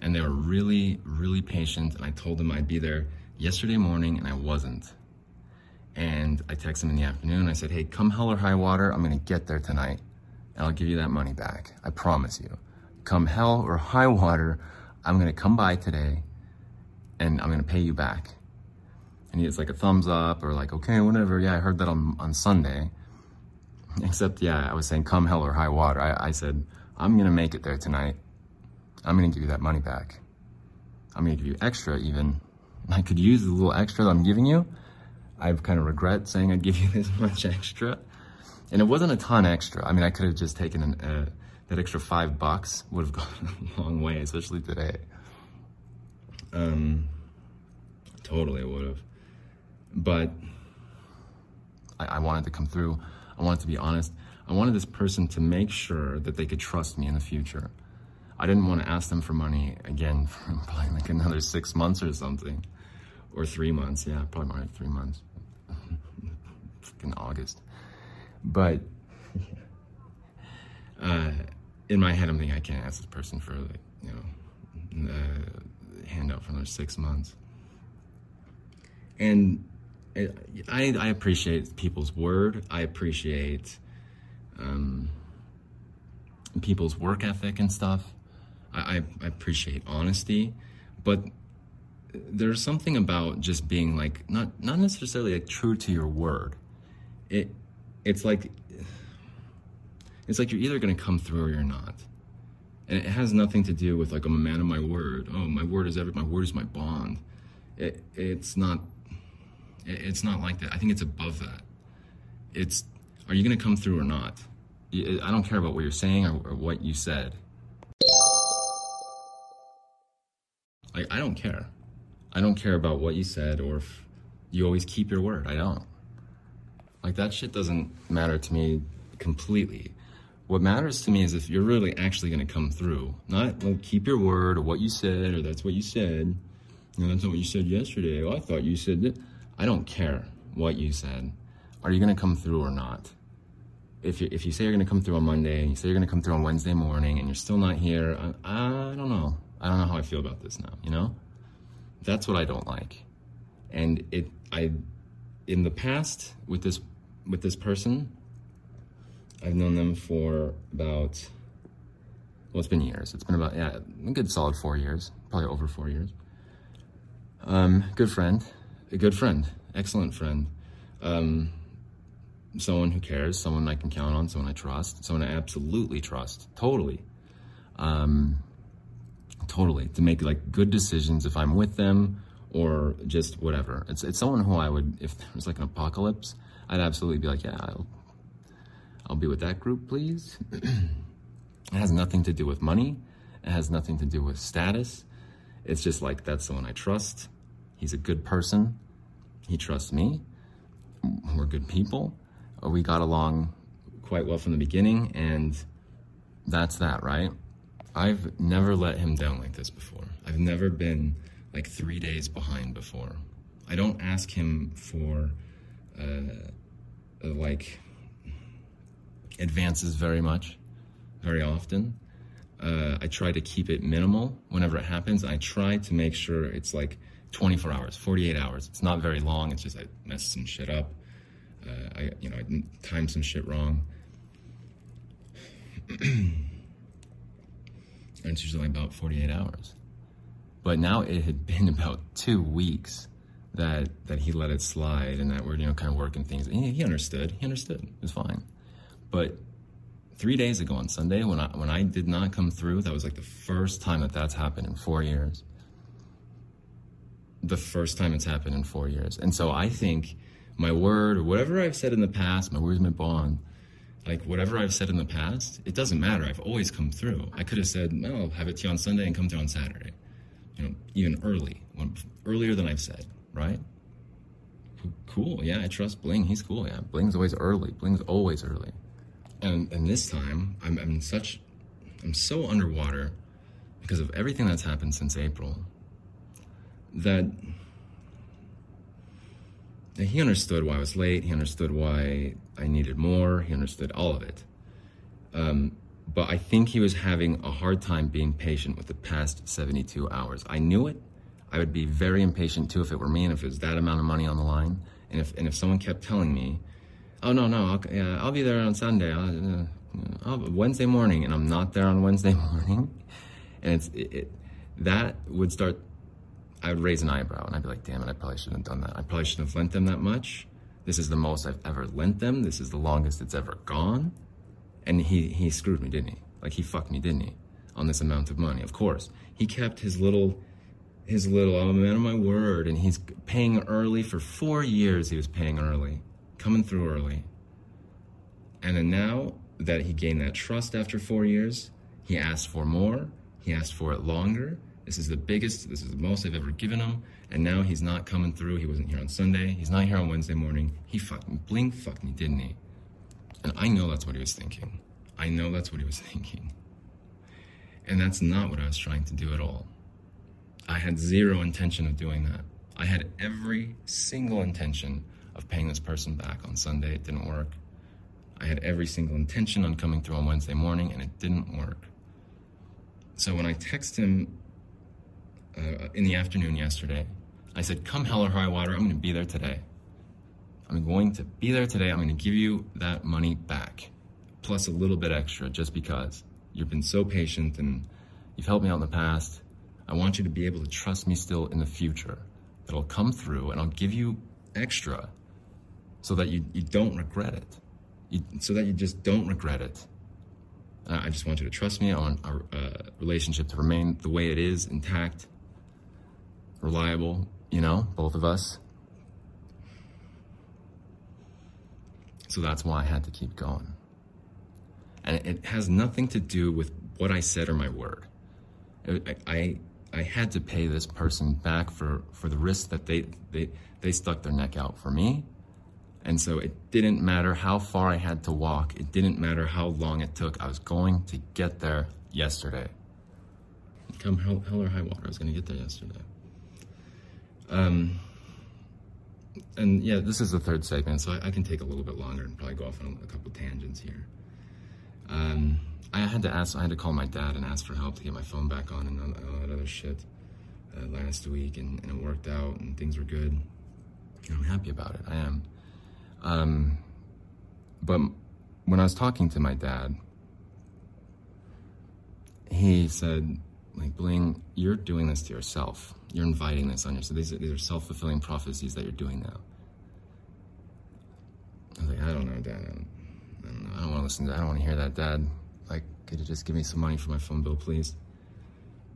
Speaker 1: and they were really really patient. And I told them I'd be there yesterday morning, and I wasn't. And I texted him in the afternoon. I said, "Hey, come hell or high water, I'm gonna get there tonight, and I'll give you that money back. I promise you. Come hell or high water, I'm gonna come by today, and I'm gonna pay you back." And he was like a thumbs up or like, "Okay, whatever." Yeah, I heard that on on Sunday. Except, yeah, I was saying, "Come hell or high water." I, I said, "I'm gonna make it there tonight. I'm gonna give you that money back. I'm gonna give you extra even. I could use the little extra that I'm giving you." I kind of regret saying I'd give you this much extra. And it wasn't a ton extra. I mean, I could have just taken an, uh, that extra five bucks, would have gone a long way, especially today. Um, totally, would have. But I, I wanted to come through. I wanted to be honest. I wanted this person to make sure that they could trust me in the future. I didn't want to ask them for money again for probably like another six months or something. Or three months, yeah, probably more three months in August. But uh, in my head, I'm thinking I can't ask this person for like you know uh, handout for another six months. And I I appreciate people's word. I appreciate um, people's work ethic and stuff. I, I, I appreciate honesty, but there's something about just being like not not necessarily like true to your word. It it's like it's like you're either going to come through or you're not. And it has nothing to do with like i'm a man of my word. Oh my word is every my word is my bond. It, it's not it's not like that i think it's above that it's are you going to come through or not i don't care about what you're saying or, or what you said I, I don't care i don't care about what you said or if you always keep your word i don't like that shit doesn't matter to me completely. What matters to me is if you're really actually going to come through. Not like keep your word or what you said or that's what you said. Know, that's not what you said yesterday. Oh, I thought you said that. I don't care what you said. Are you going to come through or not? If you, if you say you're going to come through on Monday and you say you're going to come through on Wednesday morning and you're still not here, I, I don't know. I don't know how I feel about this now, you know? That's what I don't like. And it, I, in the past with this with this person. I've known them for about, well, it's been years. It's been about, yeah, a good solid four years, probably over four years. Um, good friend, a good friend, excellent friend. Um, someone who cares, someone I can count on, someone I trust, someone I absolutely trust, totally. Um, totally, to make like good decisions if I'm with them or just whatever. It's, it's someone who I would, if there was like an apocalypse, I'd absolutely be like, yeah, I'll, I'll be with that group, please. it has nothing to do with money. It has nothing to do with status. It's just like, that's someone I trust. He's a good person. He trusts me. We're good people. We got along quite well from the beginning, and that's that, right? I've never let him down like this before. I've never been like three days behind before. I don't ask him for uh, like advances very much, very often. Uh, I try to keep it minimal whenever it happens. I try to make sure it's like 24 hours, 48 hours. It's not very long. It's just I messed some shit up. Uh, I, you know, I timed some shit wrong. and it's usually about 48 hours. But now it had been about two weeks that that he let it slide and that we're you know kind of working things. He, he understood. He understood. It was fine. But three days ago on Sunday, when I when I did not come through, that was like the first time that that's happened in four years. The first time it's happened in four years, and so I think my word or whatever I've said in the past, my word's my bond. Like whatever I've said in the past, it doesn't matter. I've always come through. I could have said, "No, I'll have it to you on Sunday and come through on Saturday." You know, even early, when, earlier than I've said right? Cool. Yeah, I trust Bling. He's cool. Yeah, Bling's always early. Bling's always early. and and this time I'm, I'm such I'm so underwater because of everything that's happened since April that he understood why I was late. He understood why I needed more. He understood all of it. Um, but I think he was having a hard time being patient with the past 72 hours. I knew it. I would be very impatient too if it were me and if it was that amount of money on the line. And if and if someone kept telling me, "Oh no, no, I'll, yeah, I'll be there on Sunday, I'll, uh, I'll, Wednesday morning," and I'm not there on Wednesday morning, and it's it, it, that would start. I would raise an eyebrow and I'd be like, "Damn it, I probably shouldn't have done that. I probably shouldn't have lent them that much. This is the most I've ever lent them. This is the longest it's ever gone." And he he screwed me, didn't he? Like he fucked me, didn't he? On this amount of money, of course. He kept his little his little oh, I'm a man of my word, and he's paying early for four years. He was paying early, coming through early, and then now that he gained that trust after four years, he asked for more. He asked for it longer. This is the biggest. This is the most I've ever given him, and now he's not coming through. He wasn't here on Sunday. He's not here on Wednesday morning. He fucking Bling fucked me, didn't he? And I know that's what he was thinking. I know that's what he was thinking. And that's not what I was trying to do at all. I had zero intention of doing that. I had every single intention of paying this person back on Sunday. It didn't work. I had every single intention on coming through on Wednesday morning, and it didn't work. So when I text him uh, in the afternoon yesterday, I said, Come hell or high water, I'm going to be there today. I'm going to be there today. I'm going to give you that money back, plus a little bit extra, just because you've been so patient and you've helped me out in the past. I want you to be able to trust me still in the future. That I'll come through and I'll give you extra so that you, you don't regret it. You, so that you just don't regret it. I just want you to trust me. Want our uh, relationship to remain the way it is, intact, reliable, you know, both of us. So that's why I had to keep going. And it has nothing to do with what I said or my word. I, I, I had to pay this person back for, for the risk that they, they, they stuck their neck out for me. And so it didn't matter how far I had to walk. It didn't matter how long it took. I was going to get there yesterday. Come hell, hell or high water, I was going to get there yesterday. Um, and yeah, this is the third segment, so I, I, can take a little bit longer and probably go off on a, couple tangents here. Um, I had to ask, I had to call my dad and ask for help to get my phone back on and all that other shit uh, last week, and, and, it worked out, and things were good. And I'm happy about it. I am. Um, but when I was talking to my dad, he said, like, Bling, you're doing this to yourself. You're inviting this on yourself. These are, these are self fulfilling prophecies that you're doing now. I was like, I don't know, Dad. I don't, don't want to listen to that. I don't want to hear that, Dad. Like, could you just give me some money for my phone bill, please?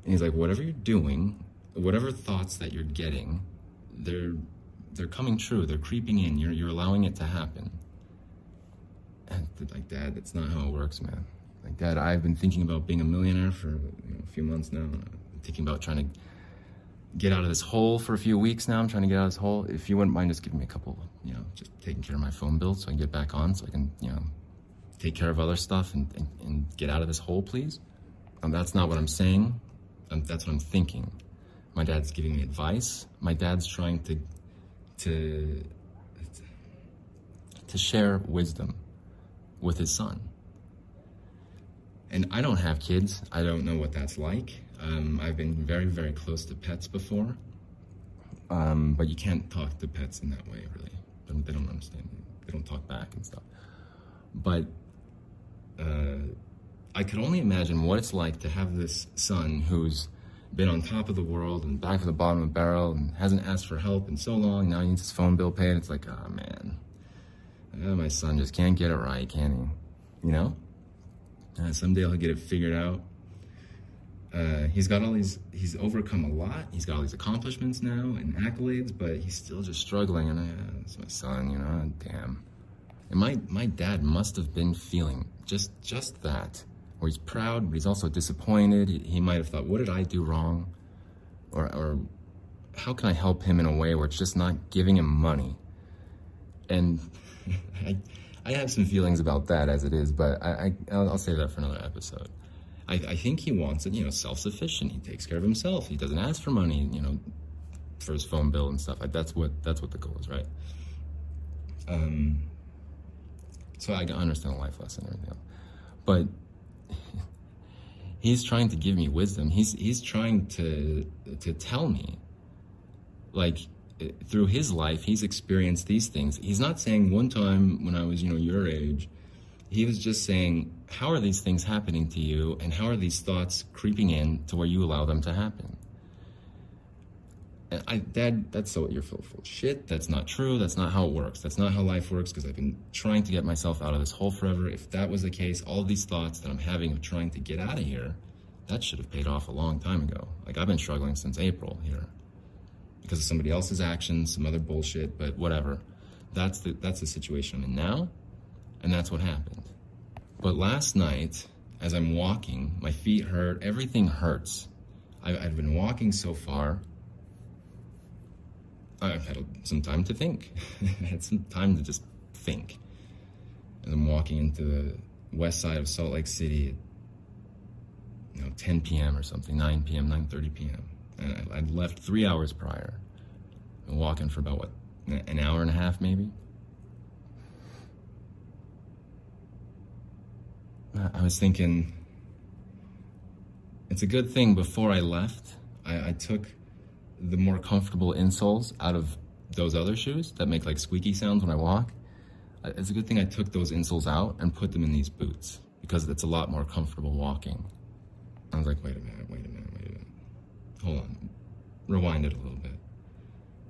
Speaker 1: And he's like, whatever you're doing, whatever thoughts that you're getting, they're they're coming true. They're creeping in. You're you're allowing it to happen. And like, Dad, that's not how it works, man. Like, Dad, I've been thinking about being a millionaire for you know, a few months now. I'm thinking about trying to get out of this hole for a few weeks now. I'm trying to get out of this hole. If you wouldn't mind just giving me a couple, you know, just taking care of my phone bill so I can get back on, so I can, you know, take care of other stuff and, and, and get out of this hole, please. Um, that's not what I'm saying. Um, that's what I'm thinking. My dad's giving me advice. My dad's trying to, to, to share wisdom with his son. And I don't have kids. I don't know what that's like. Um, I've been very, very close to pets before, um, but you can't talk to pets in that way, really. They don't, they don't understand. They don't talk back and stuff. But uh, I could only imagine what it's like to have this son who's been on top of the world and back to the bottom of the barrel and hasn't asked for help in so long. Now he needs his phone bill paid. It's like, oh man, oh, my son just can't get it right, can he? You know? Uh, someday he'll get it figured out. Uh, he's got all these, he's overcome a lot. He's got all these accomplishments now and accolades, but he's still just struggling. And uh, it's my son, you know, damn. And my, my dad must have been feeling just, just that, where he's proud, but he's also disappointed. He, he might have thought, what did I do wrong? Or, or how can I help him in a way where it's just not giving him money? And I, I have some feelings about that as it is, but I, I I'll, I'll save that for another episode. I, I think he wants it, you know, self-sufficient. He takes care of himself. He doesn't ask for money, you know, for his phone bill and stuff. Like that's what that's what the goal is, right? Um. So I understand the life lesson and everything but he's trying to give me wisdom. He's he's trying to to tell me, like through his life, he's experienced these things. He's not saying one time when I was, you know, your age. He was just saying, how are these things happening to you, and how are these thoughts creeping in to where you allow them to happen? And I, Dad, that's so you're full of shit. That's not true. That's not how it works. That's not how life works. Because I've been trying to get myself out of this hole forever. If that was the case, all these thoughts that I'm having of trying to get out of here, that should have paid off a long time ago. Like I've been struggling since April here because of somebody else's actions, some other bullshit, but whatever. That's the that's the situation I'm in now, and that's what happened. But last night, as I'm walking, my feet hurt, everything hurts. I've, I've been walking so far. I've had some time to think. I had some time to just think. As I'm walking into the west side of Salt Lake City at you know, 10 p.m. or something, 9 p.m., 9.30 p.m. And I, I'd left three hours prior. Walking for about, what, an hour and a half maybe? I was thinking, it's a good thing before I left, I, I took the more comfortable insoles out of those other shoes that make like squeaky sounds when I walk. It's a good thing I took those insoles out and put them in these boots because it's a lot more comfortable walking. I was like, wait a minute, wait a minute. Hold on. Rewind it a little bit.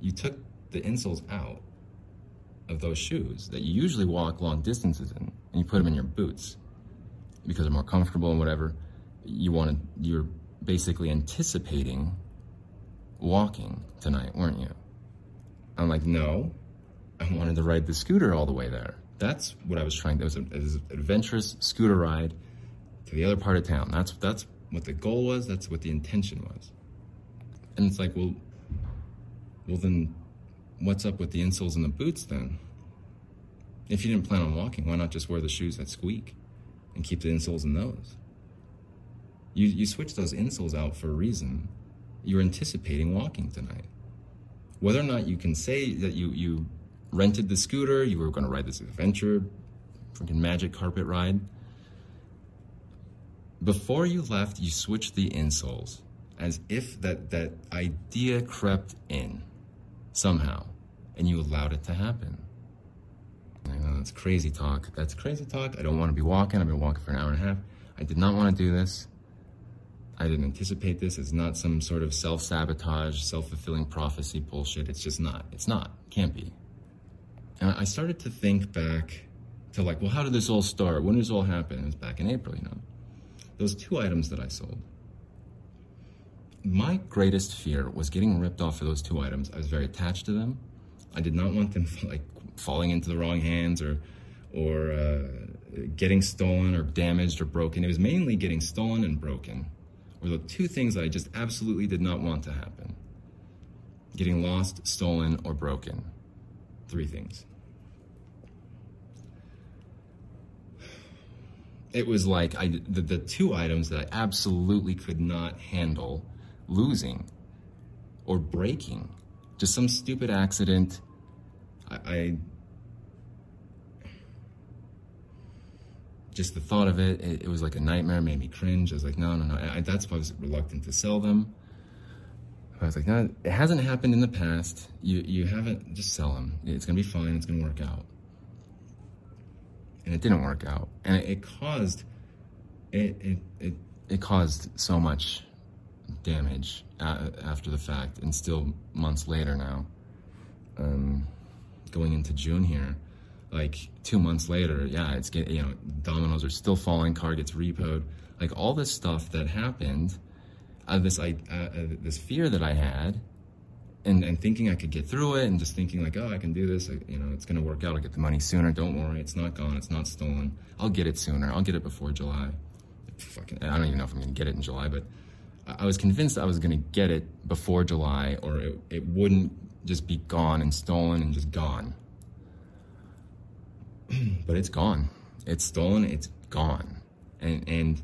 Speaker 1: You took the insoles out of those shoes that you usually walk long distances in, and you put them in your boots because they're more comfortable and whatever. You wanted, you're basically anticipating walking tonight, weren't you? I'm like, no, I wanted to ride the scooter all the way there. That's what I was trying. It was, a, it was an adventurous scooter ride to the other part of town. That's that's what the goal was. That's what the intention was. And it's like, well, well then, what's up with the insoles and the boots then? If you didn't plan on walking, why not just wear the shoes that squeak and keep the insoles in those? You you switch those insoles out for a reason. You're anticipating walking tonight. Whether or not you can say that you you rented the scooter, you were going to ride this adventure, freaking magic carpet ride. Before you left, you switched the insoles as if that, that idea crept in somehow and you allowed it to happen. I know that's crazy talk. That's crazy talk. I don't want to be walking. I've been walking for an hour and a half. I did not want to do this. I didn't anticipate this. It's not some sort of self sabotage, self fulfilling prophecy bullshit. It's just not. It's not. Can't be. And I started to think back to like, well, how did this all start? When did this all happen? It was back in April, you know. Those two items that I sold. My greatest fear was getting ripped off for those two items. I was very attached to them. I did not want them like falling into the wrong hands or or uh, getting stolen or damaged or broken. It was mainly getting stolen and broken were the two things that I just absolutely did not want to happen. Getting lost, stolen, or broken. Three things. It was like I, the, the two items that I absolutely could not handle losing or breaking. Just some stupid accident. I, I just the thought of it, it, it, was like a nightmare, made me cringe. I was like, no, no, no. I, that's why I was reluctant to sell them. I was like, no, it hasn't happened in the past. You, you haven't, just sell them. It's going to be fine. It's going to work out. And it didn't work out. And it, it caused, it, it, it, it caused so much damage uh, after the fact and still months later now. Um, going into June here like two months later, yeah, it's get you know dominoes are still falling, car gets repoed, like all this stuff that happened, uh, this I uh, uh, this fear that I had, and and thinking I could get through it, and just thinking like, oh, I can do this, I, you know, it's gonna work out. I'll get the money sooner. Don't worry, it's not gone, it's not stolen. I'll get it sooner. I'll get it before July. Fucking, I don't even know if I'm gonna get it in July, but I, was convinced I was gonna get it before July, or it it wouldn't just be gone and stolen and just gone but it's gone. It's stolen. It's gone. And and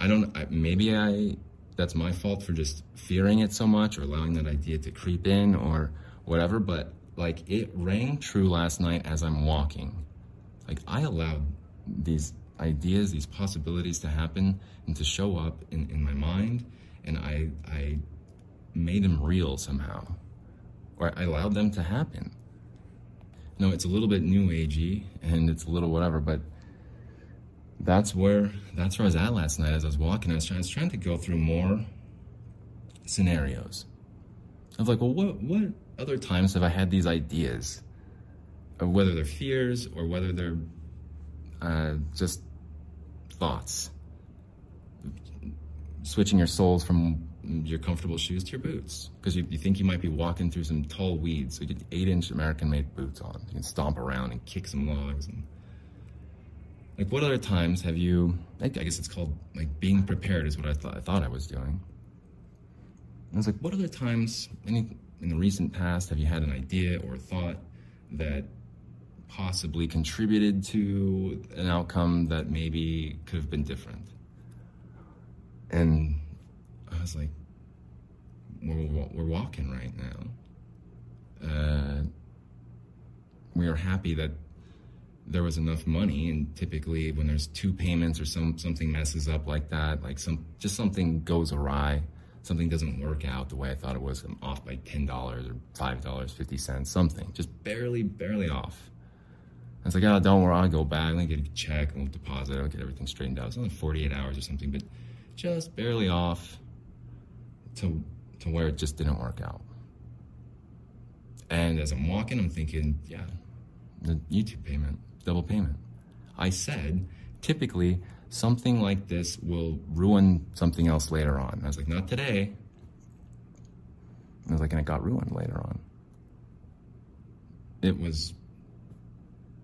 Speaker 1: I don't. I, maybe I. That's my fault for just fearing it so much, or allowing that idea to creep in, or whatever. But like it rang true last night as I'm walking. Like I allowed these ideas, these possibilities to happen and to show up in, in my mind, and I I made them real somehow, or I allowed them to happen. No, it's a little bit new agey and it's a little whatever, but that's where that's where I was at last night as I was walking. I was trying, I was trying to go through more scenarios of like, well, what what other times have I had these ideas, of whether they're fears or whether they're uh, just thoughts, switching your soles from your comfortable shoes to your boots because you, you think you might be walking through some tall weeds. So you get eight inch American made boots on. You can stomp around and kick some logs. And like, what other times have you? I guess it's called like being prepared is what I thought I thought I was doing. I was like, what other times any in the recent past have you had an idea or thought that possibly contributed to an outcome that maybe could have been different? And I was like, we're, we're walking right now. Uh, we are happy that there was enough money, and typically when there's two payments or some something messes up like that, like some just something goes awry, something doesn't work out the way I thought it was, I'm off by ten dollars or five dollars fifty cents, something just barely, barely off. I was like, oh, don't worry, I'll go back, I'll get a check, and we'll deposit, I'll get everything straightened out. It's only 48 hours or something, but just barely off to to where it just didn't work out. And as I'm walking, I'm thinking, yeah, the YouTube payment, double payment. I said, typically, something like this will ruin something else later on. I was like, not today. I was like, and it got ruined later on. It was,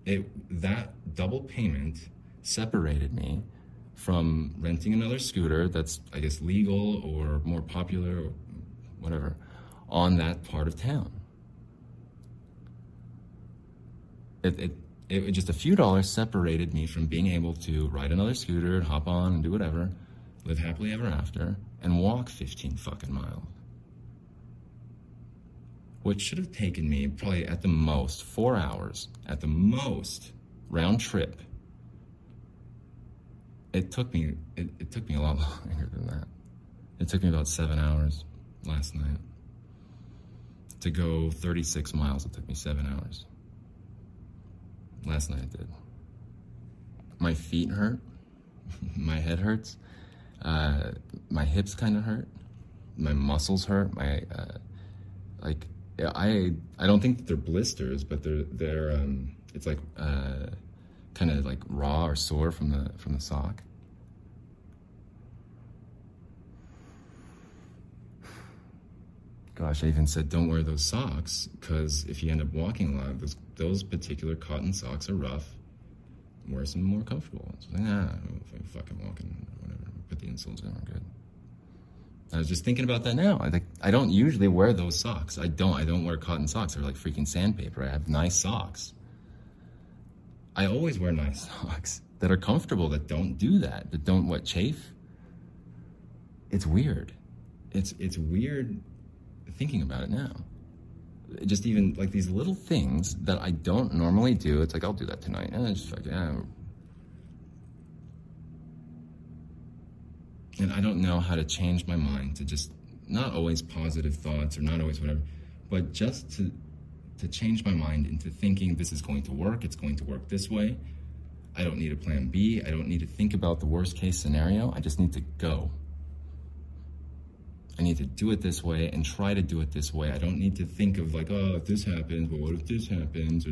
Speaker 1: it that double payment separated me from renting another scooter that's, I guess, legal or more popular or whatever on that part of town. It, it, it just a few dollars separated me from being able to ride another scooter and hop on and do whatever, live happily ever after, and walk 15 fucking miles. Which should have taken me probably at the most four hours, at the most round trip it took me it, it took me a lot longer than that. It took me about seven hours last night. To go 36 miles, it took me seven hours. Last night it did. My feet hurt. my head hurts. Uh, my hips kind of hurt. My muscles hurt. My uh, like I I don't think they're blisters, but they're they're um, it's like uh, kind of like raw or sore from the from the sock. Gosh, I even said don't wear those socks because if you end up walking a lot, those those particular cotton socks are rough. Wear some more comfortable ones. Nah, I'm fucking walking, whatever. Put the insoles in, we're good. I was just thinking about that now. I like I don't usually wear those socks. I don't. I don't wear cotton socks. They're like freaking sandpaper. I have nice socks. I always wear nice socks that are comfortable, that don't do that, that don't what chafe. It's weird. It's it's weird thinking about it now. Just even like these little things that I don't normally do. It's like I'll do that tonight. And it's just like yeah. And I don't know how to change my mind to just not always positive thoughts or not always whatever, but just to to change my mind into thinking this is going to work, it's going to work this way. I don't need a plan B. I don't need to think about the worst case scenario. I just need to go. I need to do it this way and try to do it this way. I don't need to think of like, oh, if this happens, but what if this happens? Or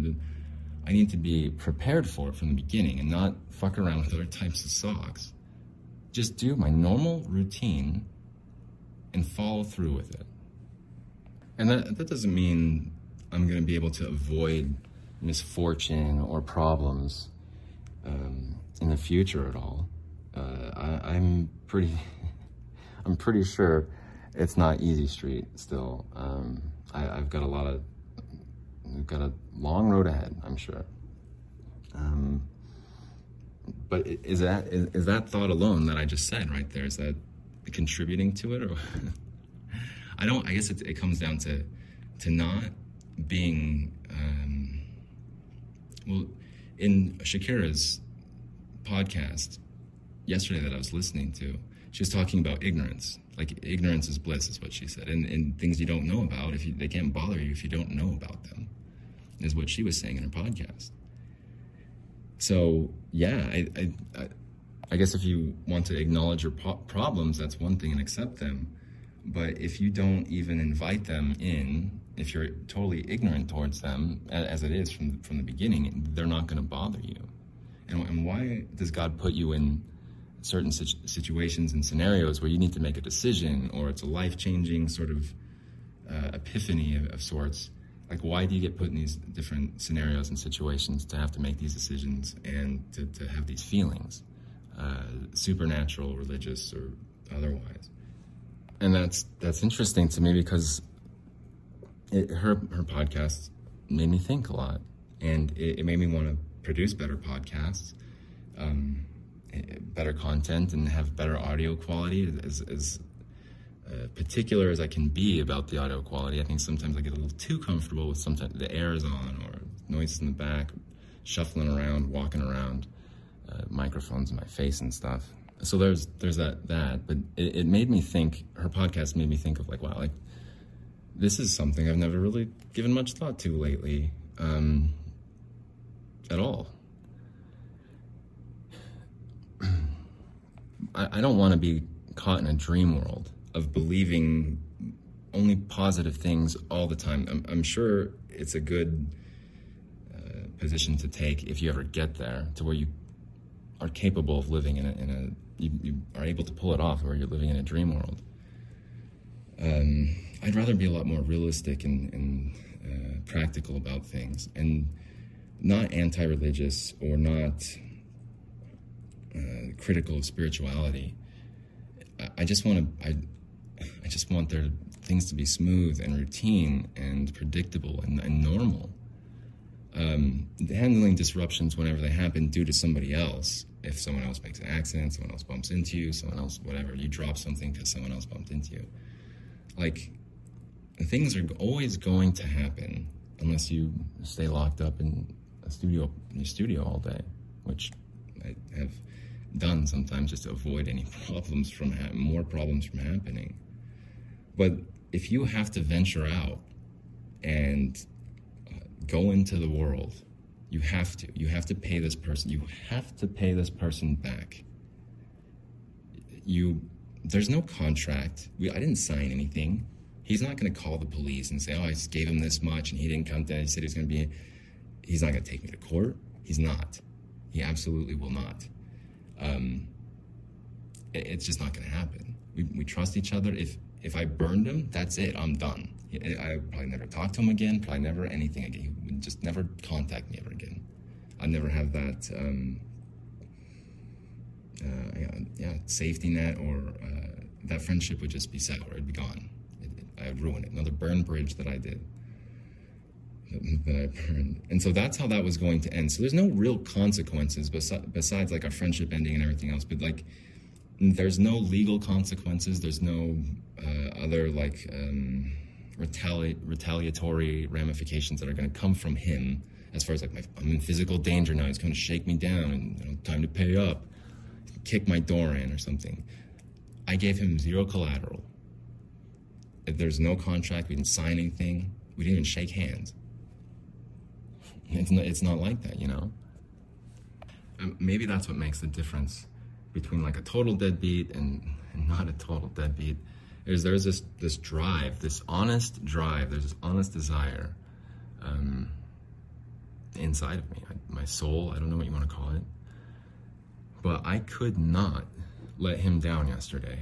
Speaker 1: I need to be prepared for it from the beginning and not fuck around with other types of socks. Just do my normal routine and follow through with it. And that, that doesn't mean I'm going to be able to avoid misfortune or problems um, in the future at all. Uh, I, I'm pretty, I'm pretty sure it's not easy street still. Um, I, have got a lot of, we've got a long road ahead, I'm sure. Um, but is that is, is that thought alone that I just said right there? Is that contributing to it, or I don't? I guess it, it comes down to to not being um, well in Shakira's podcast yesterday that I was listening to. She was talking about ignorance. Like ignorance is bliss, is what she said, and, and things you don't know about if you, they can't bother you if you don't know about them, is what she was saying in her podcast. So yeah, I, I, I, guess if you want to acknowledge your po- problems, that's one thing and accept them. But if you don't even invite them in, if you're totally ignorant towards them, as it is from from the beginning, they're not going to bother you. And, and why does God put you in certain situ- situations and scenarios where you need to make a decision, or it's a life changing sort of uh, epiphany of, of sorts? Like, why do you get put in these different scenarios and situations to have to make these decisions and to, to have these feelings, uh, supernatural, religious, or otherwise? And that's that's interesting to me because it, her her podcast made me think a lot, and it, it made me want to produce better podcasts, um, eh, better content, and have better audio quality. As, as uh, particular as I can be about the audio quality, I think sometimes I get a little too comfortable with sometimes the air is on or noises in the back, shuffling around, walking around, uh, microphones in my face and stuff. So there's there's that that, but it, it made me think. Her podcast made me think of like, wow, like this is something I've never really given much thought to lately, um, at all. I, I don't want to be caught in a dream world of believing only positive things all the time. I'm, I'm sure it's a good uh, position to take if you ever get there to where you are capable of living in a, in a you, you are able to pull it off where you're living in a dream world. Um, I'd rather be a lot more realistic and, and uh, practical about things and not anti religious or not uh, critical of spirituality. I, I just want to, I, just want their things to be smooth and routine and predictable and, and normal. Um, handling disruptions whenever they happen due to somebody else. If someone else makes an accident, someone else bumps into you, someone else, whatever, you drop something because someone else bumped into you. Like, things are always going to happen unless you stay locked up in a studio in your studio all day, which I have done sometimes just to avoid any problems from ha- more problems from happening. But if you have to venture out and uh, go into the world, you have to. You have to pay this person. You have to pay this person back. You, there's no contract. We, I didn't sign anything. He's not going to call the police and say, "Oh, I just gave him this much and he didn't come down. He said he was going to be." He's not going to take me to court. He's not. He absolutely will not. Um, it- it's just not going to happen. We, we trust each other. If if I burned him, that's it. I'm done. I probably never talk to him again. Probably never anything again. He would just never contact me ever again. I'd never have that um, uh, yeah, yeah, safety net, or uh, that friendship would just be sour. It'd be gone. It, it, I would ruin it. Another burn bridge that I did that I burned. And so that's how that was going to end. So there's no real consequences besi- besides like our friendship ending and everything else. But like, there's no legal consequences. There's no uh, other like um, retali- retaliatory ramifications that are going to come from him. As far as like my, I'm in physical danger now. He's going to shake me down and you know, time to pay up, kick my door in or something. I gave him zero collateral. If there's no contract. We didn't sign anything. We didn't even shake hands. It's not, it's not like that, you know? Um, maybe that's what makes the difference between like a total deadbeat and, and not a total deadbeat. Is there's this, this drive, this honest drive, there's this honest desire um, inside of me, I, my soul, I don't know what you want to call it. But I could not let him down yesterday.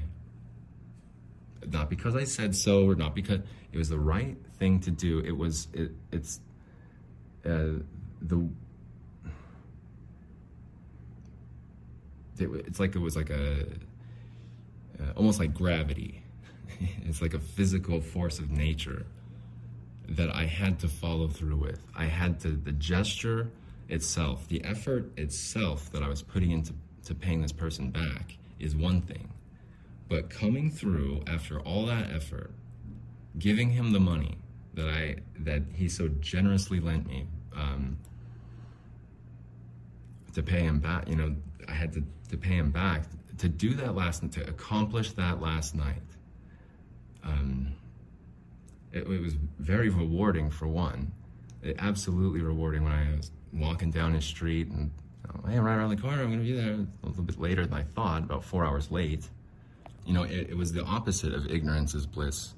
Speaker 1: Not because I said so, or not because it was the right thing to do. It was it, it's uh, the it, it's like it was like a uh, almost like gravity. it's like a physical force of nature that I had to follow through with. I had to the gesture itself, the effort itself that I was putting into to paying this person back is one thing. But coming through after all that effort, giving him the money that I that he so generously lent me um, to pay him back, you know, I had to, to pay him back to do that last to accomplish that last night. Um, it, it was very rewarding for one. It, absolutely rewarding when I was walking down his street and hey, right around the corner, I'm going to be there a little bit later than I thought, about four hours late. You know, it, it was the opposite of ignorance is bliss,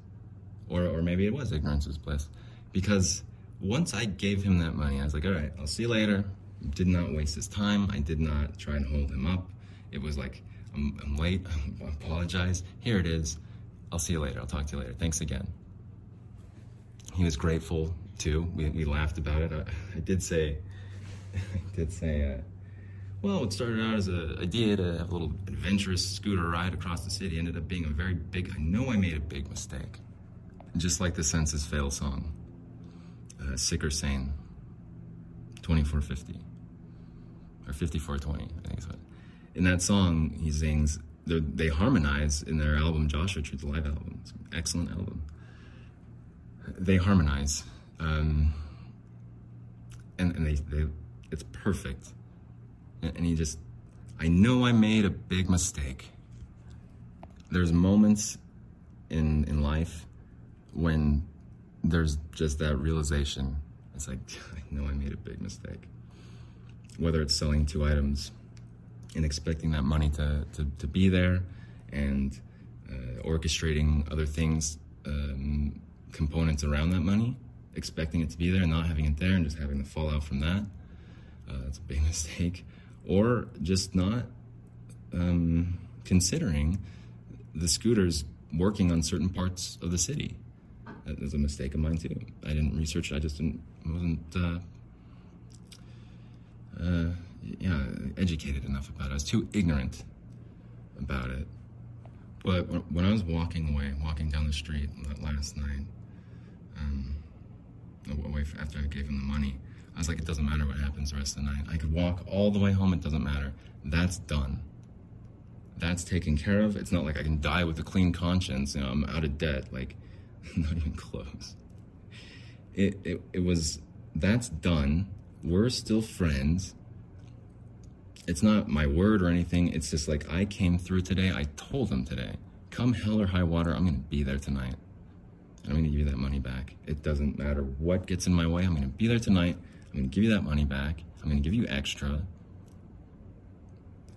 Speaker 1: or or maybe it was ignorance is bliss, because once I gave him that money, I was like, all right, I'll see you later. Did not waste his time. I did not try and hold him up. It was like, I'm, I'm late. I apologize. Here it is. I'll see you later. I'll talk to you later. Thanks again. He was grateful too. We, we laughed about it. I, I did say, I did say, uh, well, it started out as an idea to have a little adventurous scooter ride across the city. Ended up being a very big. I know I made a big mistake. Just like the Senses Fail song, uh, "Sick or Sane," 2450 or 5420. I think it's what. In that song, he sings. They harmonize in their album Joshua Tree, the live album. It's an excellent album. They harmonize, um, and and they, they it's perfect and he just i know i made a big mistake there's moments in in life when there's just that realization it's like i know i made a big mistake whether it's selling two items and expecting that money to, to, to be there and uh, orchestrating other things um, components around that money expecting it to be there and not having it there and just having the fallout from that uh, that's a big mistake or just not um, considering the scooters working on certain parts of the city. That was a mistake of mine too. I didn't research. it. I just didn't wasn't uh, uh, yeah educated enough about it. I was too ignorant about it. But when I was walking away, walking down the street last night, um, away after I gave him the money, I was like, it doesn't matter what happens the rest of the night. I could walk all the way home, it doesn't matter. That's done. That's taken care of. It's not like I can die with a clean conscience. You know, I'm out of debt. Like, not even close. It, it, it was, that's done. We're still friends. It's not my word or anything. It's just like, I came through today. I told them today, come hell or high water, I'm going to be there tonight. I'm going to give you that money back. It doesn't matter what gets in my way. I'm going to be there tonight. I'm going to give you that money back. I'm going to give you extra.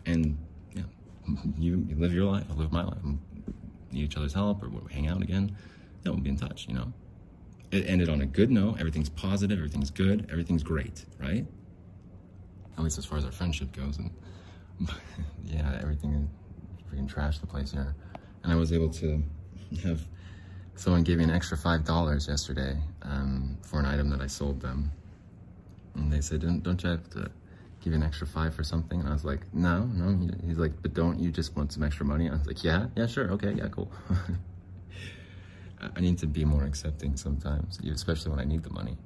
Speaker 1: And yeah, you, you live your life. I live my life. Need each other's help or we'll hang out again. Yeah, we'll be in touch, you know? It ended on a good note. Everything's positive. Everything's good. Everything's great, right? At least as far as our friendship goes. And yeah, everything is freaking trashed the place here. And I was able to have someone gave me an extra five dollars yesterday um, for an item that I sold them. And they said, don't, don't you have to give you an extra five for something? And I was like, no, no. He's like, but don't you just want some extra money? I was like, yeah, yeah, sure. Okay, yeah, cool. I need to be more accepting sometimes, especially when I need the money.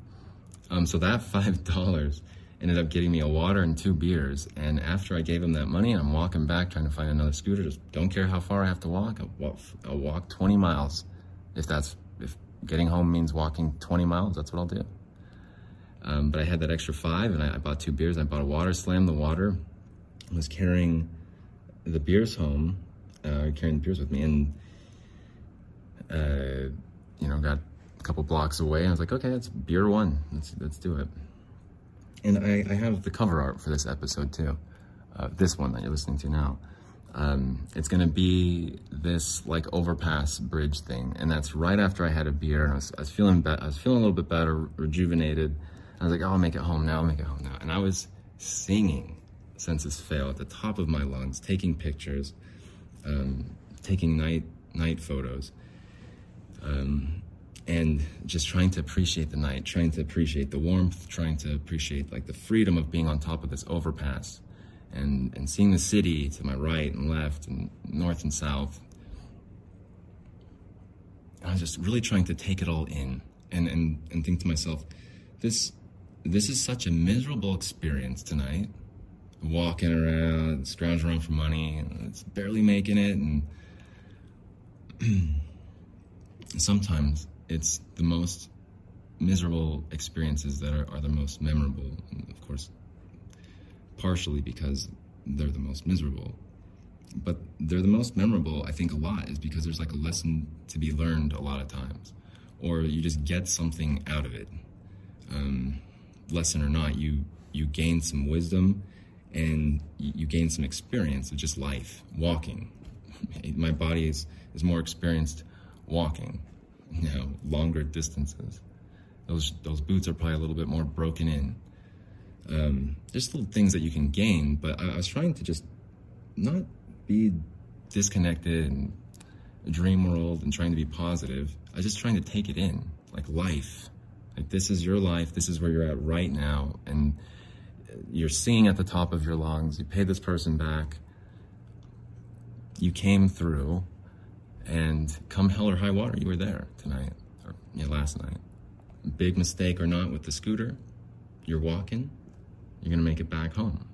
Speaker 1: Um, so that $5 ended up getting me a water and two beers. And after I gave him that money, I'm walking back trying to find another scooter. Just don't care how far I have to walk. I'll walk, I'll walk 20 miles. If that's, if getting home means walking 20 miles, that's what I'll do. Um, but I had that extra five, and I, I, bought two beers. I bought a water, slammed the water, was carrying the beers home, uh, carrying the beers with me, and uh, you know, got a couple blocks away. I was like, okay, that's beer one. Let's let's do it. And I, I have the cover art for this episode too. Uh, this one that you're listening to now. Um, it's gonna be this like overpass bridge thing, and that's right after I had a beer, and I was, I was feeling be- I was feeling a little bit better, rejuvenated I was like, oh, I'll make it home now, I'll make it home now. And I was singing Senses Fail at the top of my lungs, taking pictures, um, taking night night photos, um, and just trying to appreciate the night, trying to appreciate the warmth, trying to appreciate like the freedom of being on top of this overpass, and and seeing the city to my right and left and north and south. I was just really trying to take it all in and and and think to myself, this this is such a miserable experience tonight. Walking around, scrounging around for money, it's barely making it, and sometimes it's the most miserable experiences that are, are the most memorable. And of course, partially because they're the most miserable. But they're the most memorable, I think, a lot is because there's like a lesson to be learned a lot of times, or you just get something out of it. Um, lesson or not, you you gain some wisdom and you, gain some experience of just life, walking. My body is, is more experienced walking, you know, longer distances. Those those boots are probably a little bit more broken in. Um, there's little things that you can gain, but I, I was trying to just not be disconnected and dream world and trying to be positive. I was just trying to take it in, like life. Like this is your life. This is where you're at right now, and you're singing at the top of your lungs. You paid this person back. You came through, and come hell or high water, you were there tonight or last night. Big mistake or not with the scooter, you're walking. You're gonna make it back home.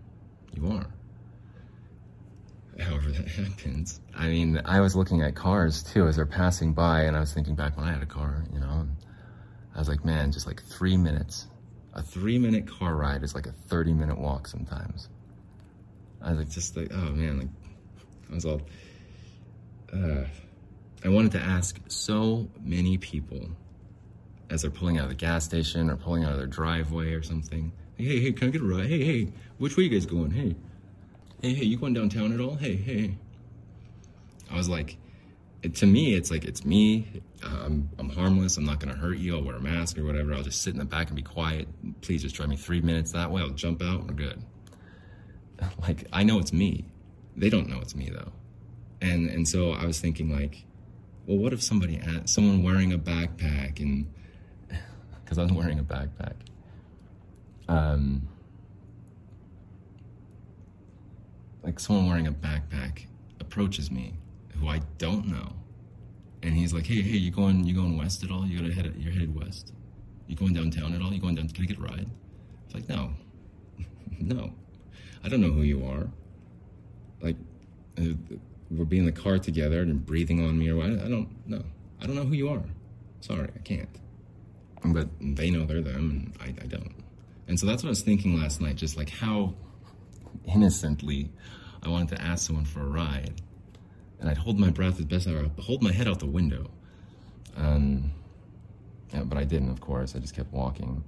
Speaker 1: You are. However that happens. I mean, I was looking at cars too as they're passing by, and I was thinking back when I had a car. You know, I was like, man, just like three minutes. A three minute car ride is like a 30 minute walk sometimes. I was like, just like, oh man, like, I was all, uh, I wanted to ask so many people as they're pulling out of the gas station or pulling out of their driveway or something. Hey, hey, can I get a ride? Hey, hey, which way you guys going? Hey, hey, hey, you going downtown at all? Hey, hey. I was like, to me, it's like it's me. I'm, I'm harmless. I'm not gonna hurt you. I'll wear a mask or whatever. I'll just sit in the back and be quiet. Please just drive me three minutes that way. I'll jump out. We're good. Like I know it's me. They don't know it's me though. And and so I was thinking like, well, what if somebody someone wearing a backpack and because I'm wearing a backpack. Um, like someone wearing a backpack approaches me who I don't know, and he's like, "Hey, hey, you going you going west at all? You gotta head you're headed west. You going downtown at all? You going down? Can I get a ride?" It's like, no, no, I don't know who you are. Like, uh, we're being in the car together and breathing on me or what? I don't know. I don't know who you are. Sorry, I can't. But they know they're them, and I, I don't. And so that's what I was thinking last night, just like how innocently I wanted to ask someone for a ride. And I'd hold my breath as best I could, hold my head out the window. Um, yeah, but I didn't, of course. I just kept walking.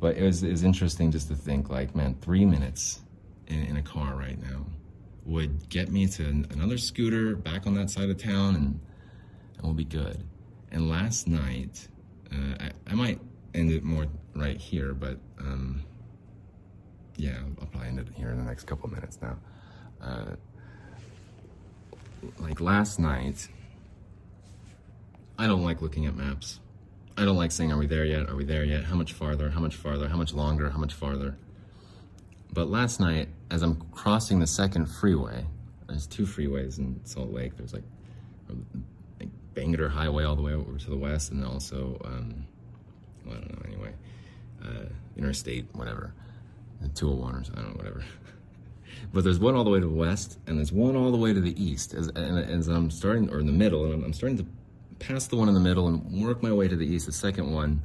Speaker 1: But it was, it was interesting just to think, like, man, three minutes in, in a car right now would get me to an- another scooter back on that side of town, and, and we'll be good. And last night, uh, I, I might end it more right here, but um, yeah, I'll, I'll probably end it here in the next couple minutes now. Uh, like last night, I don't like looking at maps. I don't like saying, Are we there yet? Are we there yet? How much farther? How much farther? How much longer? How much farther? But last night, as I'm crossing the second freeway, there's two freeways in Salt Lake. There's like, like Bangerter Highway all the way over to the west, and also, um, well, I don't know, anyway, uh, Interstate, whatever, 201 or something, I don't know, whatever. but there's one all the way to the west, and there's one all the way to the east. As, and as I'm starting, or in the middle, and I'm, I'm starting to pass the one in the middle and work my way to the east, the second one.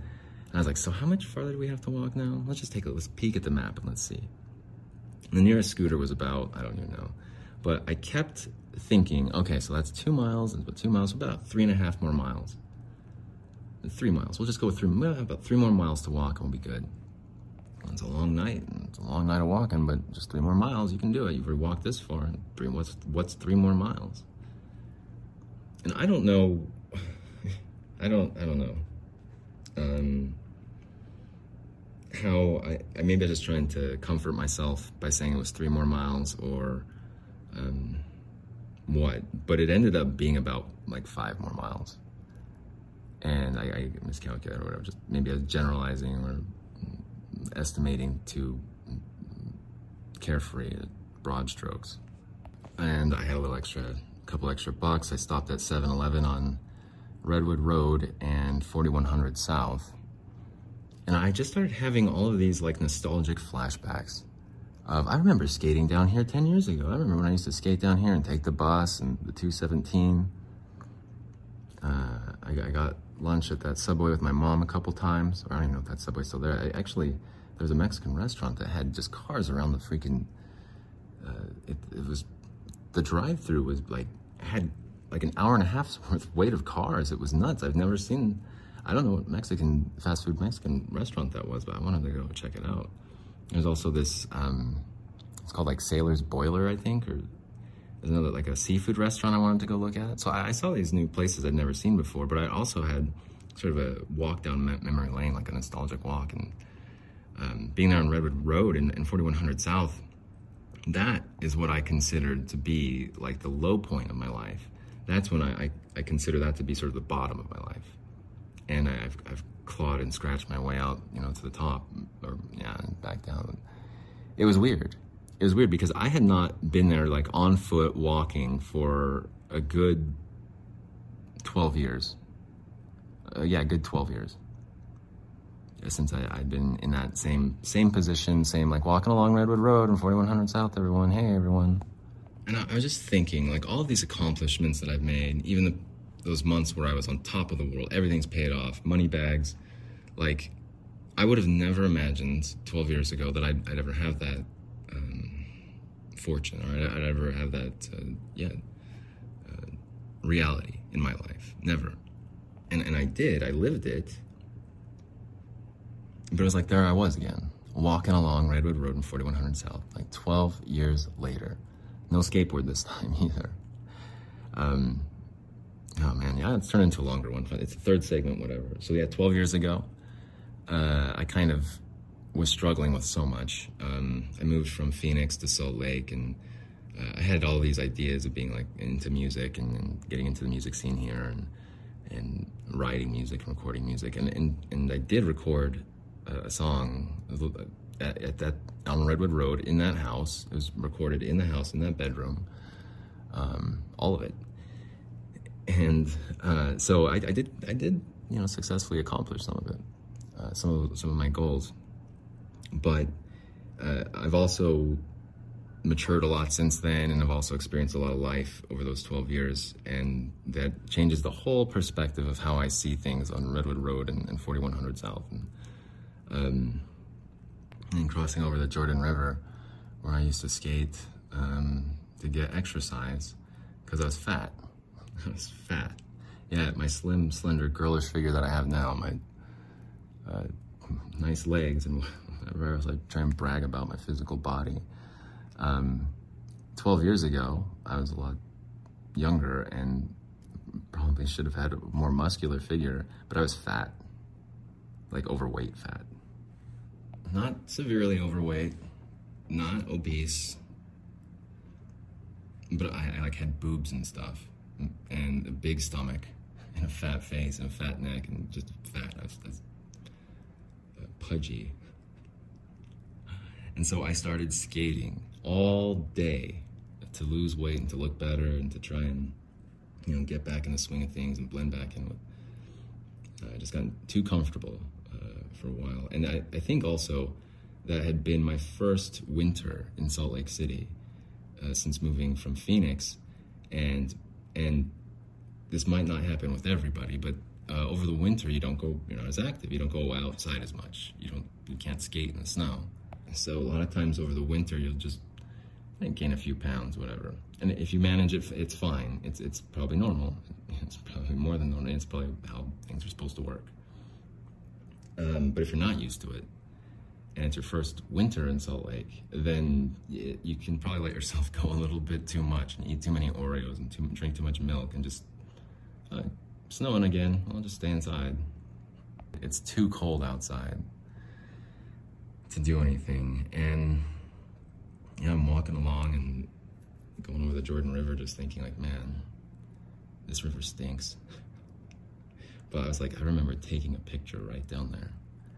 Speaker 1: And I was like, so how much farther do we have to walk now? Let's just take a let's peek at the map and let's see. The nearest scooter was about, I don't even know. But I kept thinking, okay, so that's two miles, and about two miles, about three and a half more miles. Three miles. We'll just go three, about three more miles to walk and we'll be good. It's a long night. It's a long night of walking, but just three more miles, you can do it. You've already walked this far. and Three, what's, what's three more miles? And I don't know. I don't. I don't know. Um, how I, I maybe I was just trying to comfort myself by saying it was three more miles or um, what, but it ended up being about like five more miles, and I, I miscalculated or whatever. Just maybe I was generalizing or estimating too carefree, broad strokes. And I had a little extra, couple extra bucks. I stopped at 7-Eleven on Redwood Road and 4100 South and I just started having all of these like nostalgic flashbacks. I remember skating down here 10 years ago. I remember when I used to skate down here and take the bus and the 217. Uh, I, I got lunch at that Subway with my mom a couple times. I don't even know if that Subway's still there. I, actually, there was a Mexican restaurant that had just cars around the freaking. Uh, it, it was the drive-through was like had like an hour and a half's worth weight of cars. It was nuts. I've never seen. I don't know what Mexican fast food Mexican restaurant that was, but I wanted to go check it out. There's also this. Um, it's called like Sailor's Boiler, I think, or there's another like a seafood restaurant I wanted to go look at. So I, I saw these new places I'd never seen before, but I also had sort of a walk down memory lane, like a nostalgic walk, and um, being there on Redwood Road in, in 4100 South. That is what I considered to be like the low point of my life. That's when I, I, I consider that to be sort of the bottom of my life. And I've, I've clawed and scratched my way out, you know, to the top, or yeah, and back down. It was weird. It was weird because I had not been there like on foot walking for a good 12 years. Uh, yeah, good 12 years. Since I, I'd been in that same same position, same like walking along Redwood Road and 4100 South, everyone, hey everyone. And I, I was just thinking, like all these accomplishments that I've made, even the, those months where I was on top of the world, everything's paid off, money bags, like I would have never imagined 12 years ago that I'd, I'd ever have that um, fortune or I'd, I'd ever have that, uh, yeah, uh, reality in my life. Never. And, and I did, I lived it. But it was like there I was again, walking along Redwood Road in 4100 South, like 12 years later. No skateboard this time either. Um, oh man, yeah, it's turned into a longer one. It's the third segment, whatever. So yeah, 12 years ago, uh, I kind of was struggling with so much. Um, I moved from Phoenix to Salt Lake, and uh, I had all these ideas of being like into music and, and getting into the music scene here, and and writing music and recording music, and and, and I did record a song at, at that on Redwood Road in that house. It was recorded in the house in that bedroom, um, all of it, and uh, so I, I did I did you know successfully accomplish some of it, uh, some of some of my goals, but uh, I've also matured a lot since then, and I've also experienced a lot of life over those 12 years, and that changes the whole perspective of how I see things on Redwood Road and, and 4100 South, and, um, and crossing over the Jordan River, where I used to skate um, to get exercise because I was fat. I was fat. Yeah, my slim, slender, girlish figure that I have now, my uh, nice legs, and whatever I was like trying to brag about my physical body. Um, 12 years ago, I was a lot younger and probably should have had a more muscular figure, but I was fat, like overweight fat. Not severely overweight, not obese, but I, I like had boobs and stuff, and a big stomach, and a fat face, and a fat neck, and just fat. Was uh, pudgy. And so I started skating all day to lose weight and to look better and to try and, you know, get back in the swing of things and blend back in with. uh, I just got too comfortable uh, for a while. And I, I think also that had been my first winter in Salt Lake City uh, since moving from Phoenix. And, and this might not happen with everybody, but uh, over the winter you don't go, you're not as active. You don't go outside as much. You don't, you can't skate in the snow. So a lot of times over the winter, you'll just gain a few pounds, whatever. And if you manage it, it's fine. It's it's probably normal. It's probably more than normal. It's probably how things are supposed to work. Um, but if you're not used to it, and it's your first winter in Salt Lake, then you can probably let yourself go a little bit too much and eat too many Oreos and too, drink too much milk and just uh, snowing again. I'll just stay inside. It's too cold outside to do anything. And you know, I'm walking along and going over the Jordan River, just thinking like, man, this river stinks. But I was like, I remember taking a picture right down there,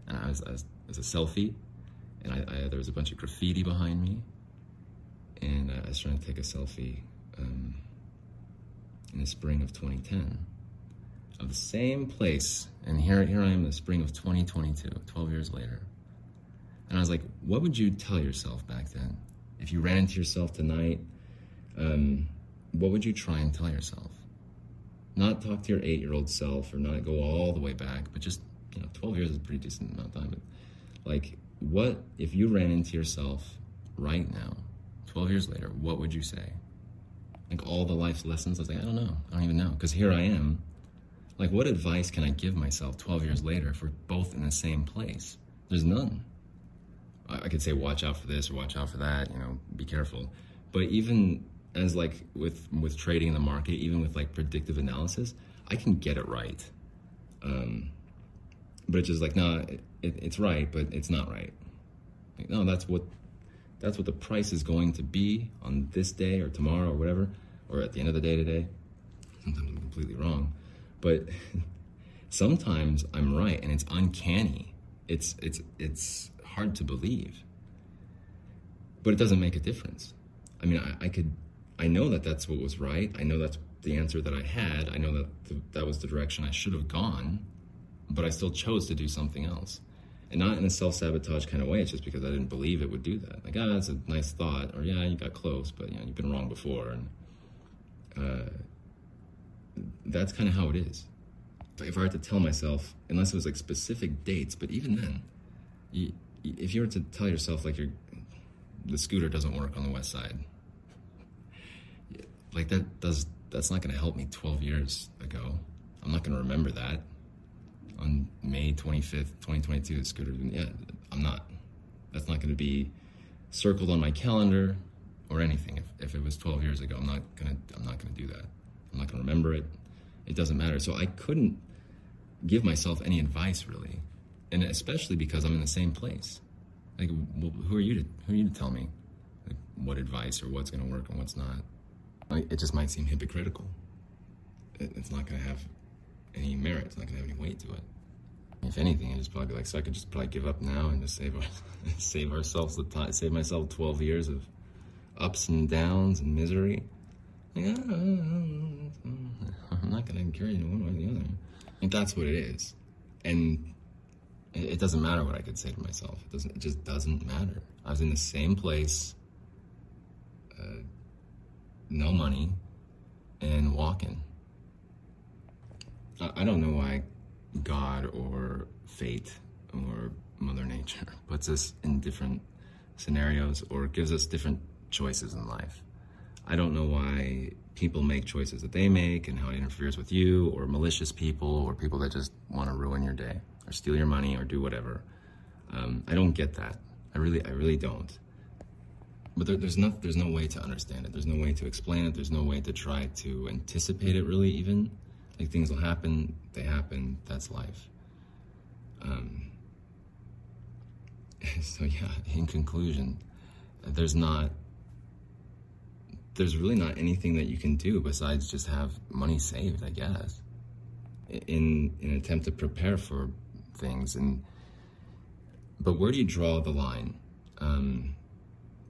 Speaker 1: and I was, I was it was a selfie, and I, I there was a bunch of graffiti behind me, and I was trying to take a selfie um, in the spring of 2010. of the same place. And here, here I am in the spring of 2022, 12 years later. And I was like, what would you tell yourself back then? If you ran into yourself tonight, um, what would you try and tell yourself? Not talk to your eight year old self or not go all the way back, but just, you know, 12 years is a pretty decent amount of time. But like, what if you ran into yourself right now, 12 years later, what would you say? Like all the life lessons, I was like, I don't know. I don't even know. Because here I am. Like, what advice can I give myself 12 years later if we're both in the same place? There's none. I I could say, watch out for this or watch out for that, you know, be careful. But even as like with with trading in the market, even with like predictive analysis, I can get it right. Um, it's just like, no, it, it, it's right, but it's not right. Like, no, that's what that's what the price is going to be on this day or tomorrow or whatever, or at the end of the day today. Sometimes I'm completely wrong, but sometimes I'm right, and it's uncanny. It's it's it's hard to believe, but it doesn't make a difference. I mean, I, I could, I know that that's what was right. I know that's the answer that I had. I know that th- that was the direction I should have gone, but I still chose to do something else. And not in a self sabotage kind of way. It's just because I didn't believe it would do that. Like, ah, that's a nice thought, or yeah, you got close, but you know, you've been wrong before. And uh, that's kind of how it is. If I were to tell myself, unless it was like specific dates, but even then, you, if you were to tell yourself like your the scooter doesn't work on the west side, like that does that's not going to help me 12 years ago. I'm not going to remember that on May 25th, 2022. The scooter, yeah, I'm not. That's not going to be circled on my calendar or anything. If, if it was 12 years ago, I'm not gonna I'm not gonna do that. I'm not gonna remember it. It doesn't matter. So I couldn't give myself any advice really, and especially because I'm in the same place. Like, well, who are you to who are you to tell me like, what advice or what's gonna work and what's not? Like, it just might seem hypocritical. It, it's not gonna have any merit. It's not gonna have any weight to it. If anything, I just probably like so I could just probably give up now and just save our, save ourselves the time, save myself 12 years of ups and downs and misery. Like, ah, I'm not gonna it one way or the other. And that's what it is. And it, it doesn't matter what I could say to myself. It doesn't. It just doesn't matter. I was in the same place, uh, no money, and walking. I, don't know why God or fate or Mother Nature puts us in different scenarios or gives us different choices in life. I don't know why people make choices that they make and how it interferes with you, or malicious people, or people that just want to ruin your day, or steal your money, or do whatever. Um, I don't get that. I really, I really don't. But there, there's no, there's no way to understand it. There's no way to explain it. There's no way to try to anticipate it. Really, even like things will happen. They happen. That's life. Um, so yeah. In conclusion, there's not there's really not anything that you can do besides just have money saved, I guess, in an attempt to prepare for things. And but where do you draw the line um,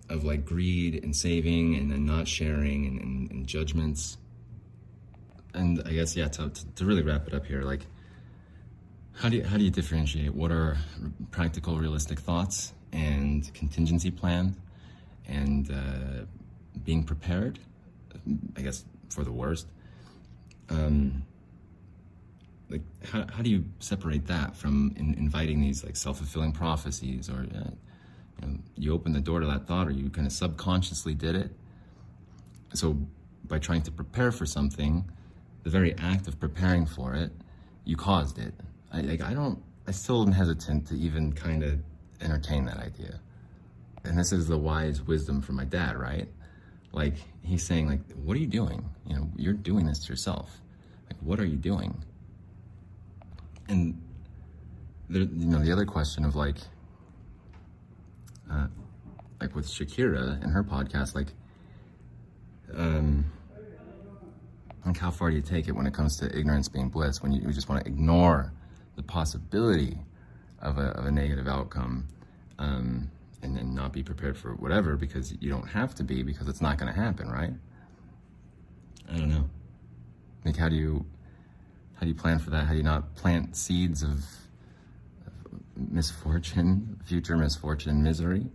Speaker 1: of like greed and saving and then not sharing and, and, and judgments? And I guess yeah, to, to really wrap it up here, like how do you, how do you differentiate what are practical, realistic thoughts and contingency plan and uh, being prepared, I guess, for the worst. Um, like, how, how do you separate that from in, inviting these like self fulfilling prophecies, or uh, you, know, you open the door to that thought, or you kind of subconsciously did it? So, by trying to prepare for something, the very act of preparing for it, you caused it. I, like, I don't. I still am hesitant to even kind of entertain that idea. And this is the wise wisdom from my dad, right? like he's saying like what are you doing you know you're doing this to yourself like what are you doing and there, you know the other question of like uh, like with Shakira and her podcast like um like how far do you take it when it comes to ignorance being bliss when you, you just want to ignore the possibility of a, of a negative outcome um and then not be prepared for whatever because you don't have to be because it's not going to happen, right? I don't know. Like, how do you How do you plan for that? How do you not plant seeds of, of misfortune, future misfortune, misery?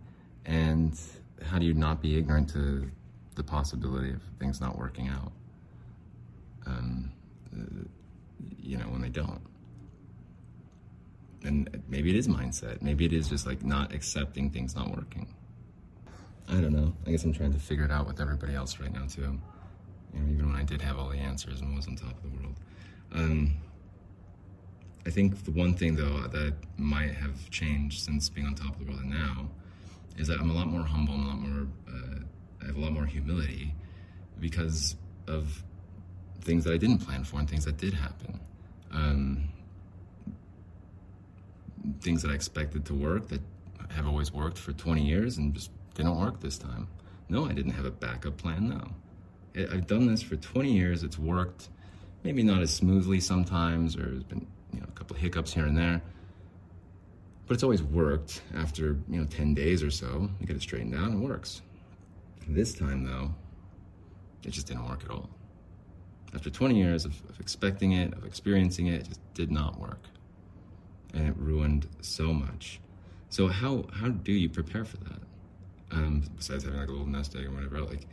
Speaker 1: And how do you not be ignorant to the possibility of things not working out? Um, uh, you know, when they don't. And maybe it is mindset. Maybe it is just like not accepting things not working. I don't know. I guess I'm trying to figure it out with everybody else right now too. You know, even when I did have all the answers and was on top of the world. Um, I think the one thing though that might have changed since being on top of the world and now is that I'm a lot more humble and a lot more. Uh, I have a lot more humility because of things that I didn't plan for and things that did happen. Um, things that I expected to work that have always worked for 20 years and just didn't work this time. No, I didn't have a backup plan. No, I've done this for 20 years. It's worked, maybe not as smoothly sometimes, or there's been you know a couple of hiccups here and there, but it's always worked. After you know 10 days or so, you get it straightened out and it works. This time though, it just didn't work at all. After 20 years of, of expecting it, of experiencing it, it just did not work, and it ruined so much. So how how do you prepare for that? Um, besides having like a little nest egg or whatever, like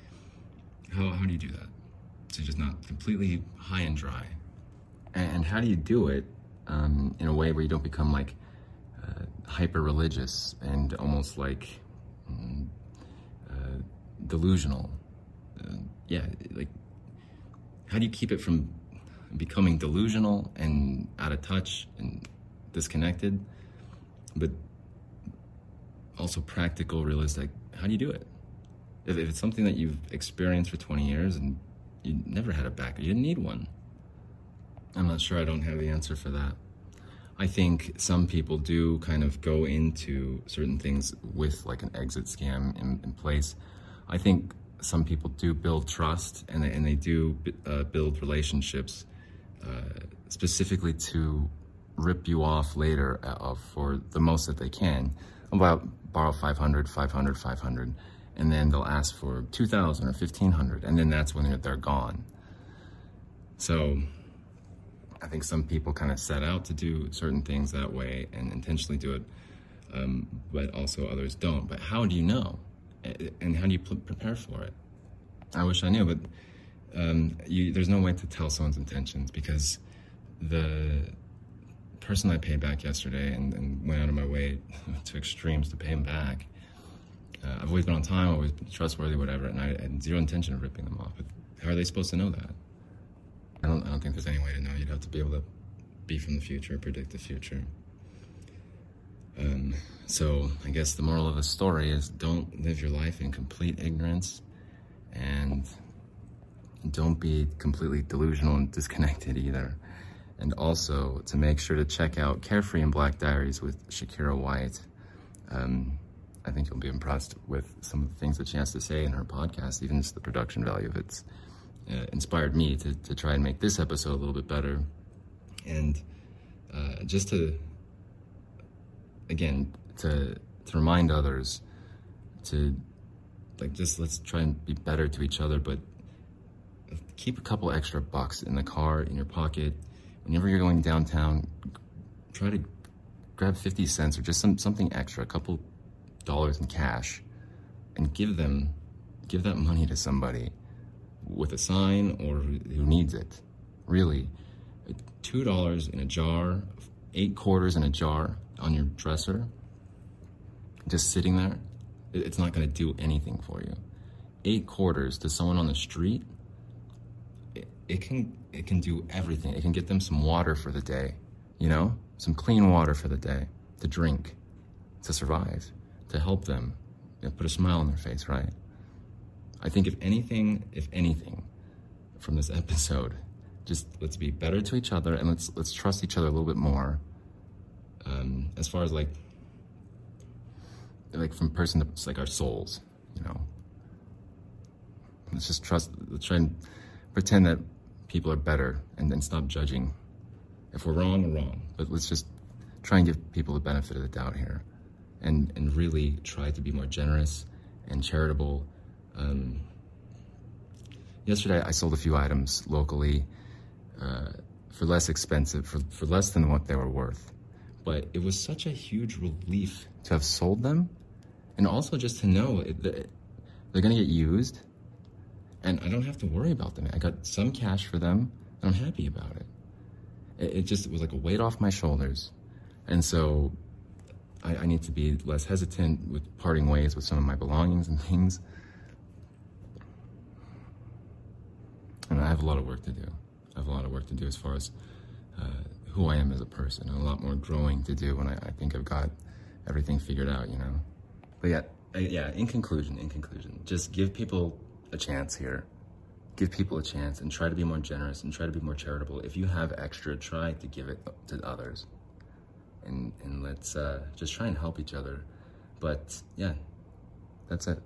Speaker 1: how how do you do that? So just not completely high and dry. And, and how do you do it um, in a way where you don't become like uh, hyper religious and almost like mm, uh, delusional? Uh, yeah, like how do you keep it from becoming delusional and out of touch and disconnected, but also practical, realistic? How do you do it? If, if it's something that you've experienced for 20 years and you never had a backup, you didn't need one. I'm not sure. I don't have the answer for that. I think some people do kind of go into certain things with like an exit scam in, in place. I think some people do build trust and they, and they do uh, build relationships uh, specifically to rip you off later uh, for the most that they can. About borrow 500, 500, 500, and then they'll ask for 2,000 or 1,500, and then that's when they're, they're gone. So I think some people kind of set out to do certain things that way and intentionally do it, um, but also others don't. But how do you know? And how do you prepare for it? I wish I knew, but um, you, there's no way to tell someone's intentions because the person I paid back yesterday and, and went out of my way to extremes to pay him back. Uh, I've always been on time, always been trustworthy, whatever, and I had zero intention of ripping them off. But how are they supposed to know that? I don't. I don't think there's any way to know. You'd have to be able to be from the future, predict the future. Um, so I guess the moral of the story is: don't live your life in complete ignorance, and don't be completely delusional and disconnected either. And also to make sure to check out Carefree and Black Diaries with Shakira White. Um, I think you'll be impressed with some of the things that she has to say in her podcast, even just the production value of it's uh, inspired me to, to try and make this episode a little bit better. And uh, just to, again, to, to remind others to, like, just let's try and be better to each other, but keep a couple extra bucks in the car, in your pocket. Whenever you're going downtown, try to grab 50 cents or just some, something extra, a couple dollars in cash, and give them, give that money to somebody with a sign or who needs it. Really, two dollars in a jar, eight quarters in a jar on your dresser, just sitting there, it's not going to do anything for you. Eight quarters to someone on the street, it, it can it can do everything. It can get them some water for the day, you know, some clean water for the day to drink, to survive, to help them, you know, put a smile on their face, right? I think if anything, if anything, from this episode, just let's be better to each other and let's let's trust each other a little bit more. Um, as far as like like from person to it's like our souls, you know. Let's just trust. Let's try and pretend that people are better and then stop judging. If we're wrong, we're wrong. But let's just try and give people the benefit of the doubt here, and and really try to be more generous and charitable. Um, yesterday, I sold a few items locally. Uh, for less expensive, for, for less than what they were worth. But it was such a huge relief to have sold them and also just to know that they're to get used and I don't have to worry about them. I got some cash for them and I'm happy about it. It, it just was like a weight off my shoulders. And so I, I need to be less hesitant with parting ways with some of my belongings and things. And I have a lot of work to do. I have a lot of work to do as far as uh, who I am as a person. And a lot more growing to do when I, I think I've got everything figured out, you know. But yeah, I, yeah. In conclusion, in conclusion, just give people a chance here. Give people a chance and try to be more generous and try to be more charitable. If you have extra, try to give it to others. And and let's uh, just try and help each other. But yeah, that's it.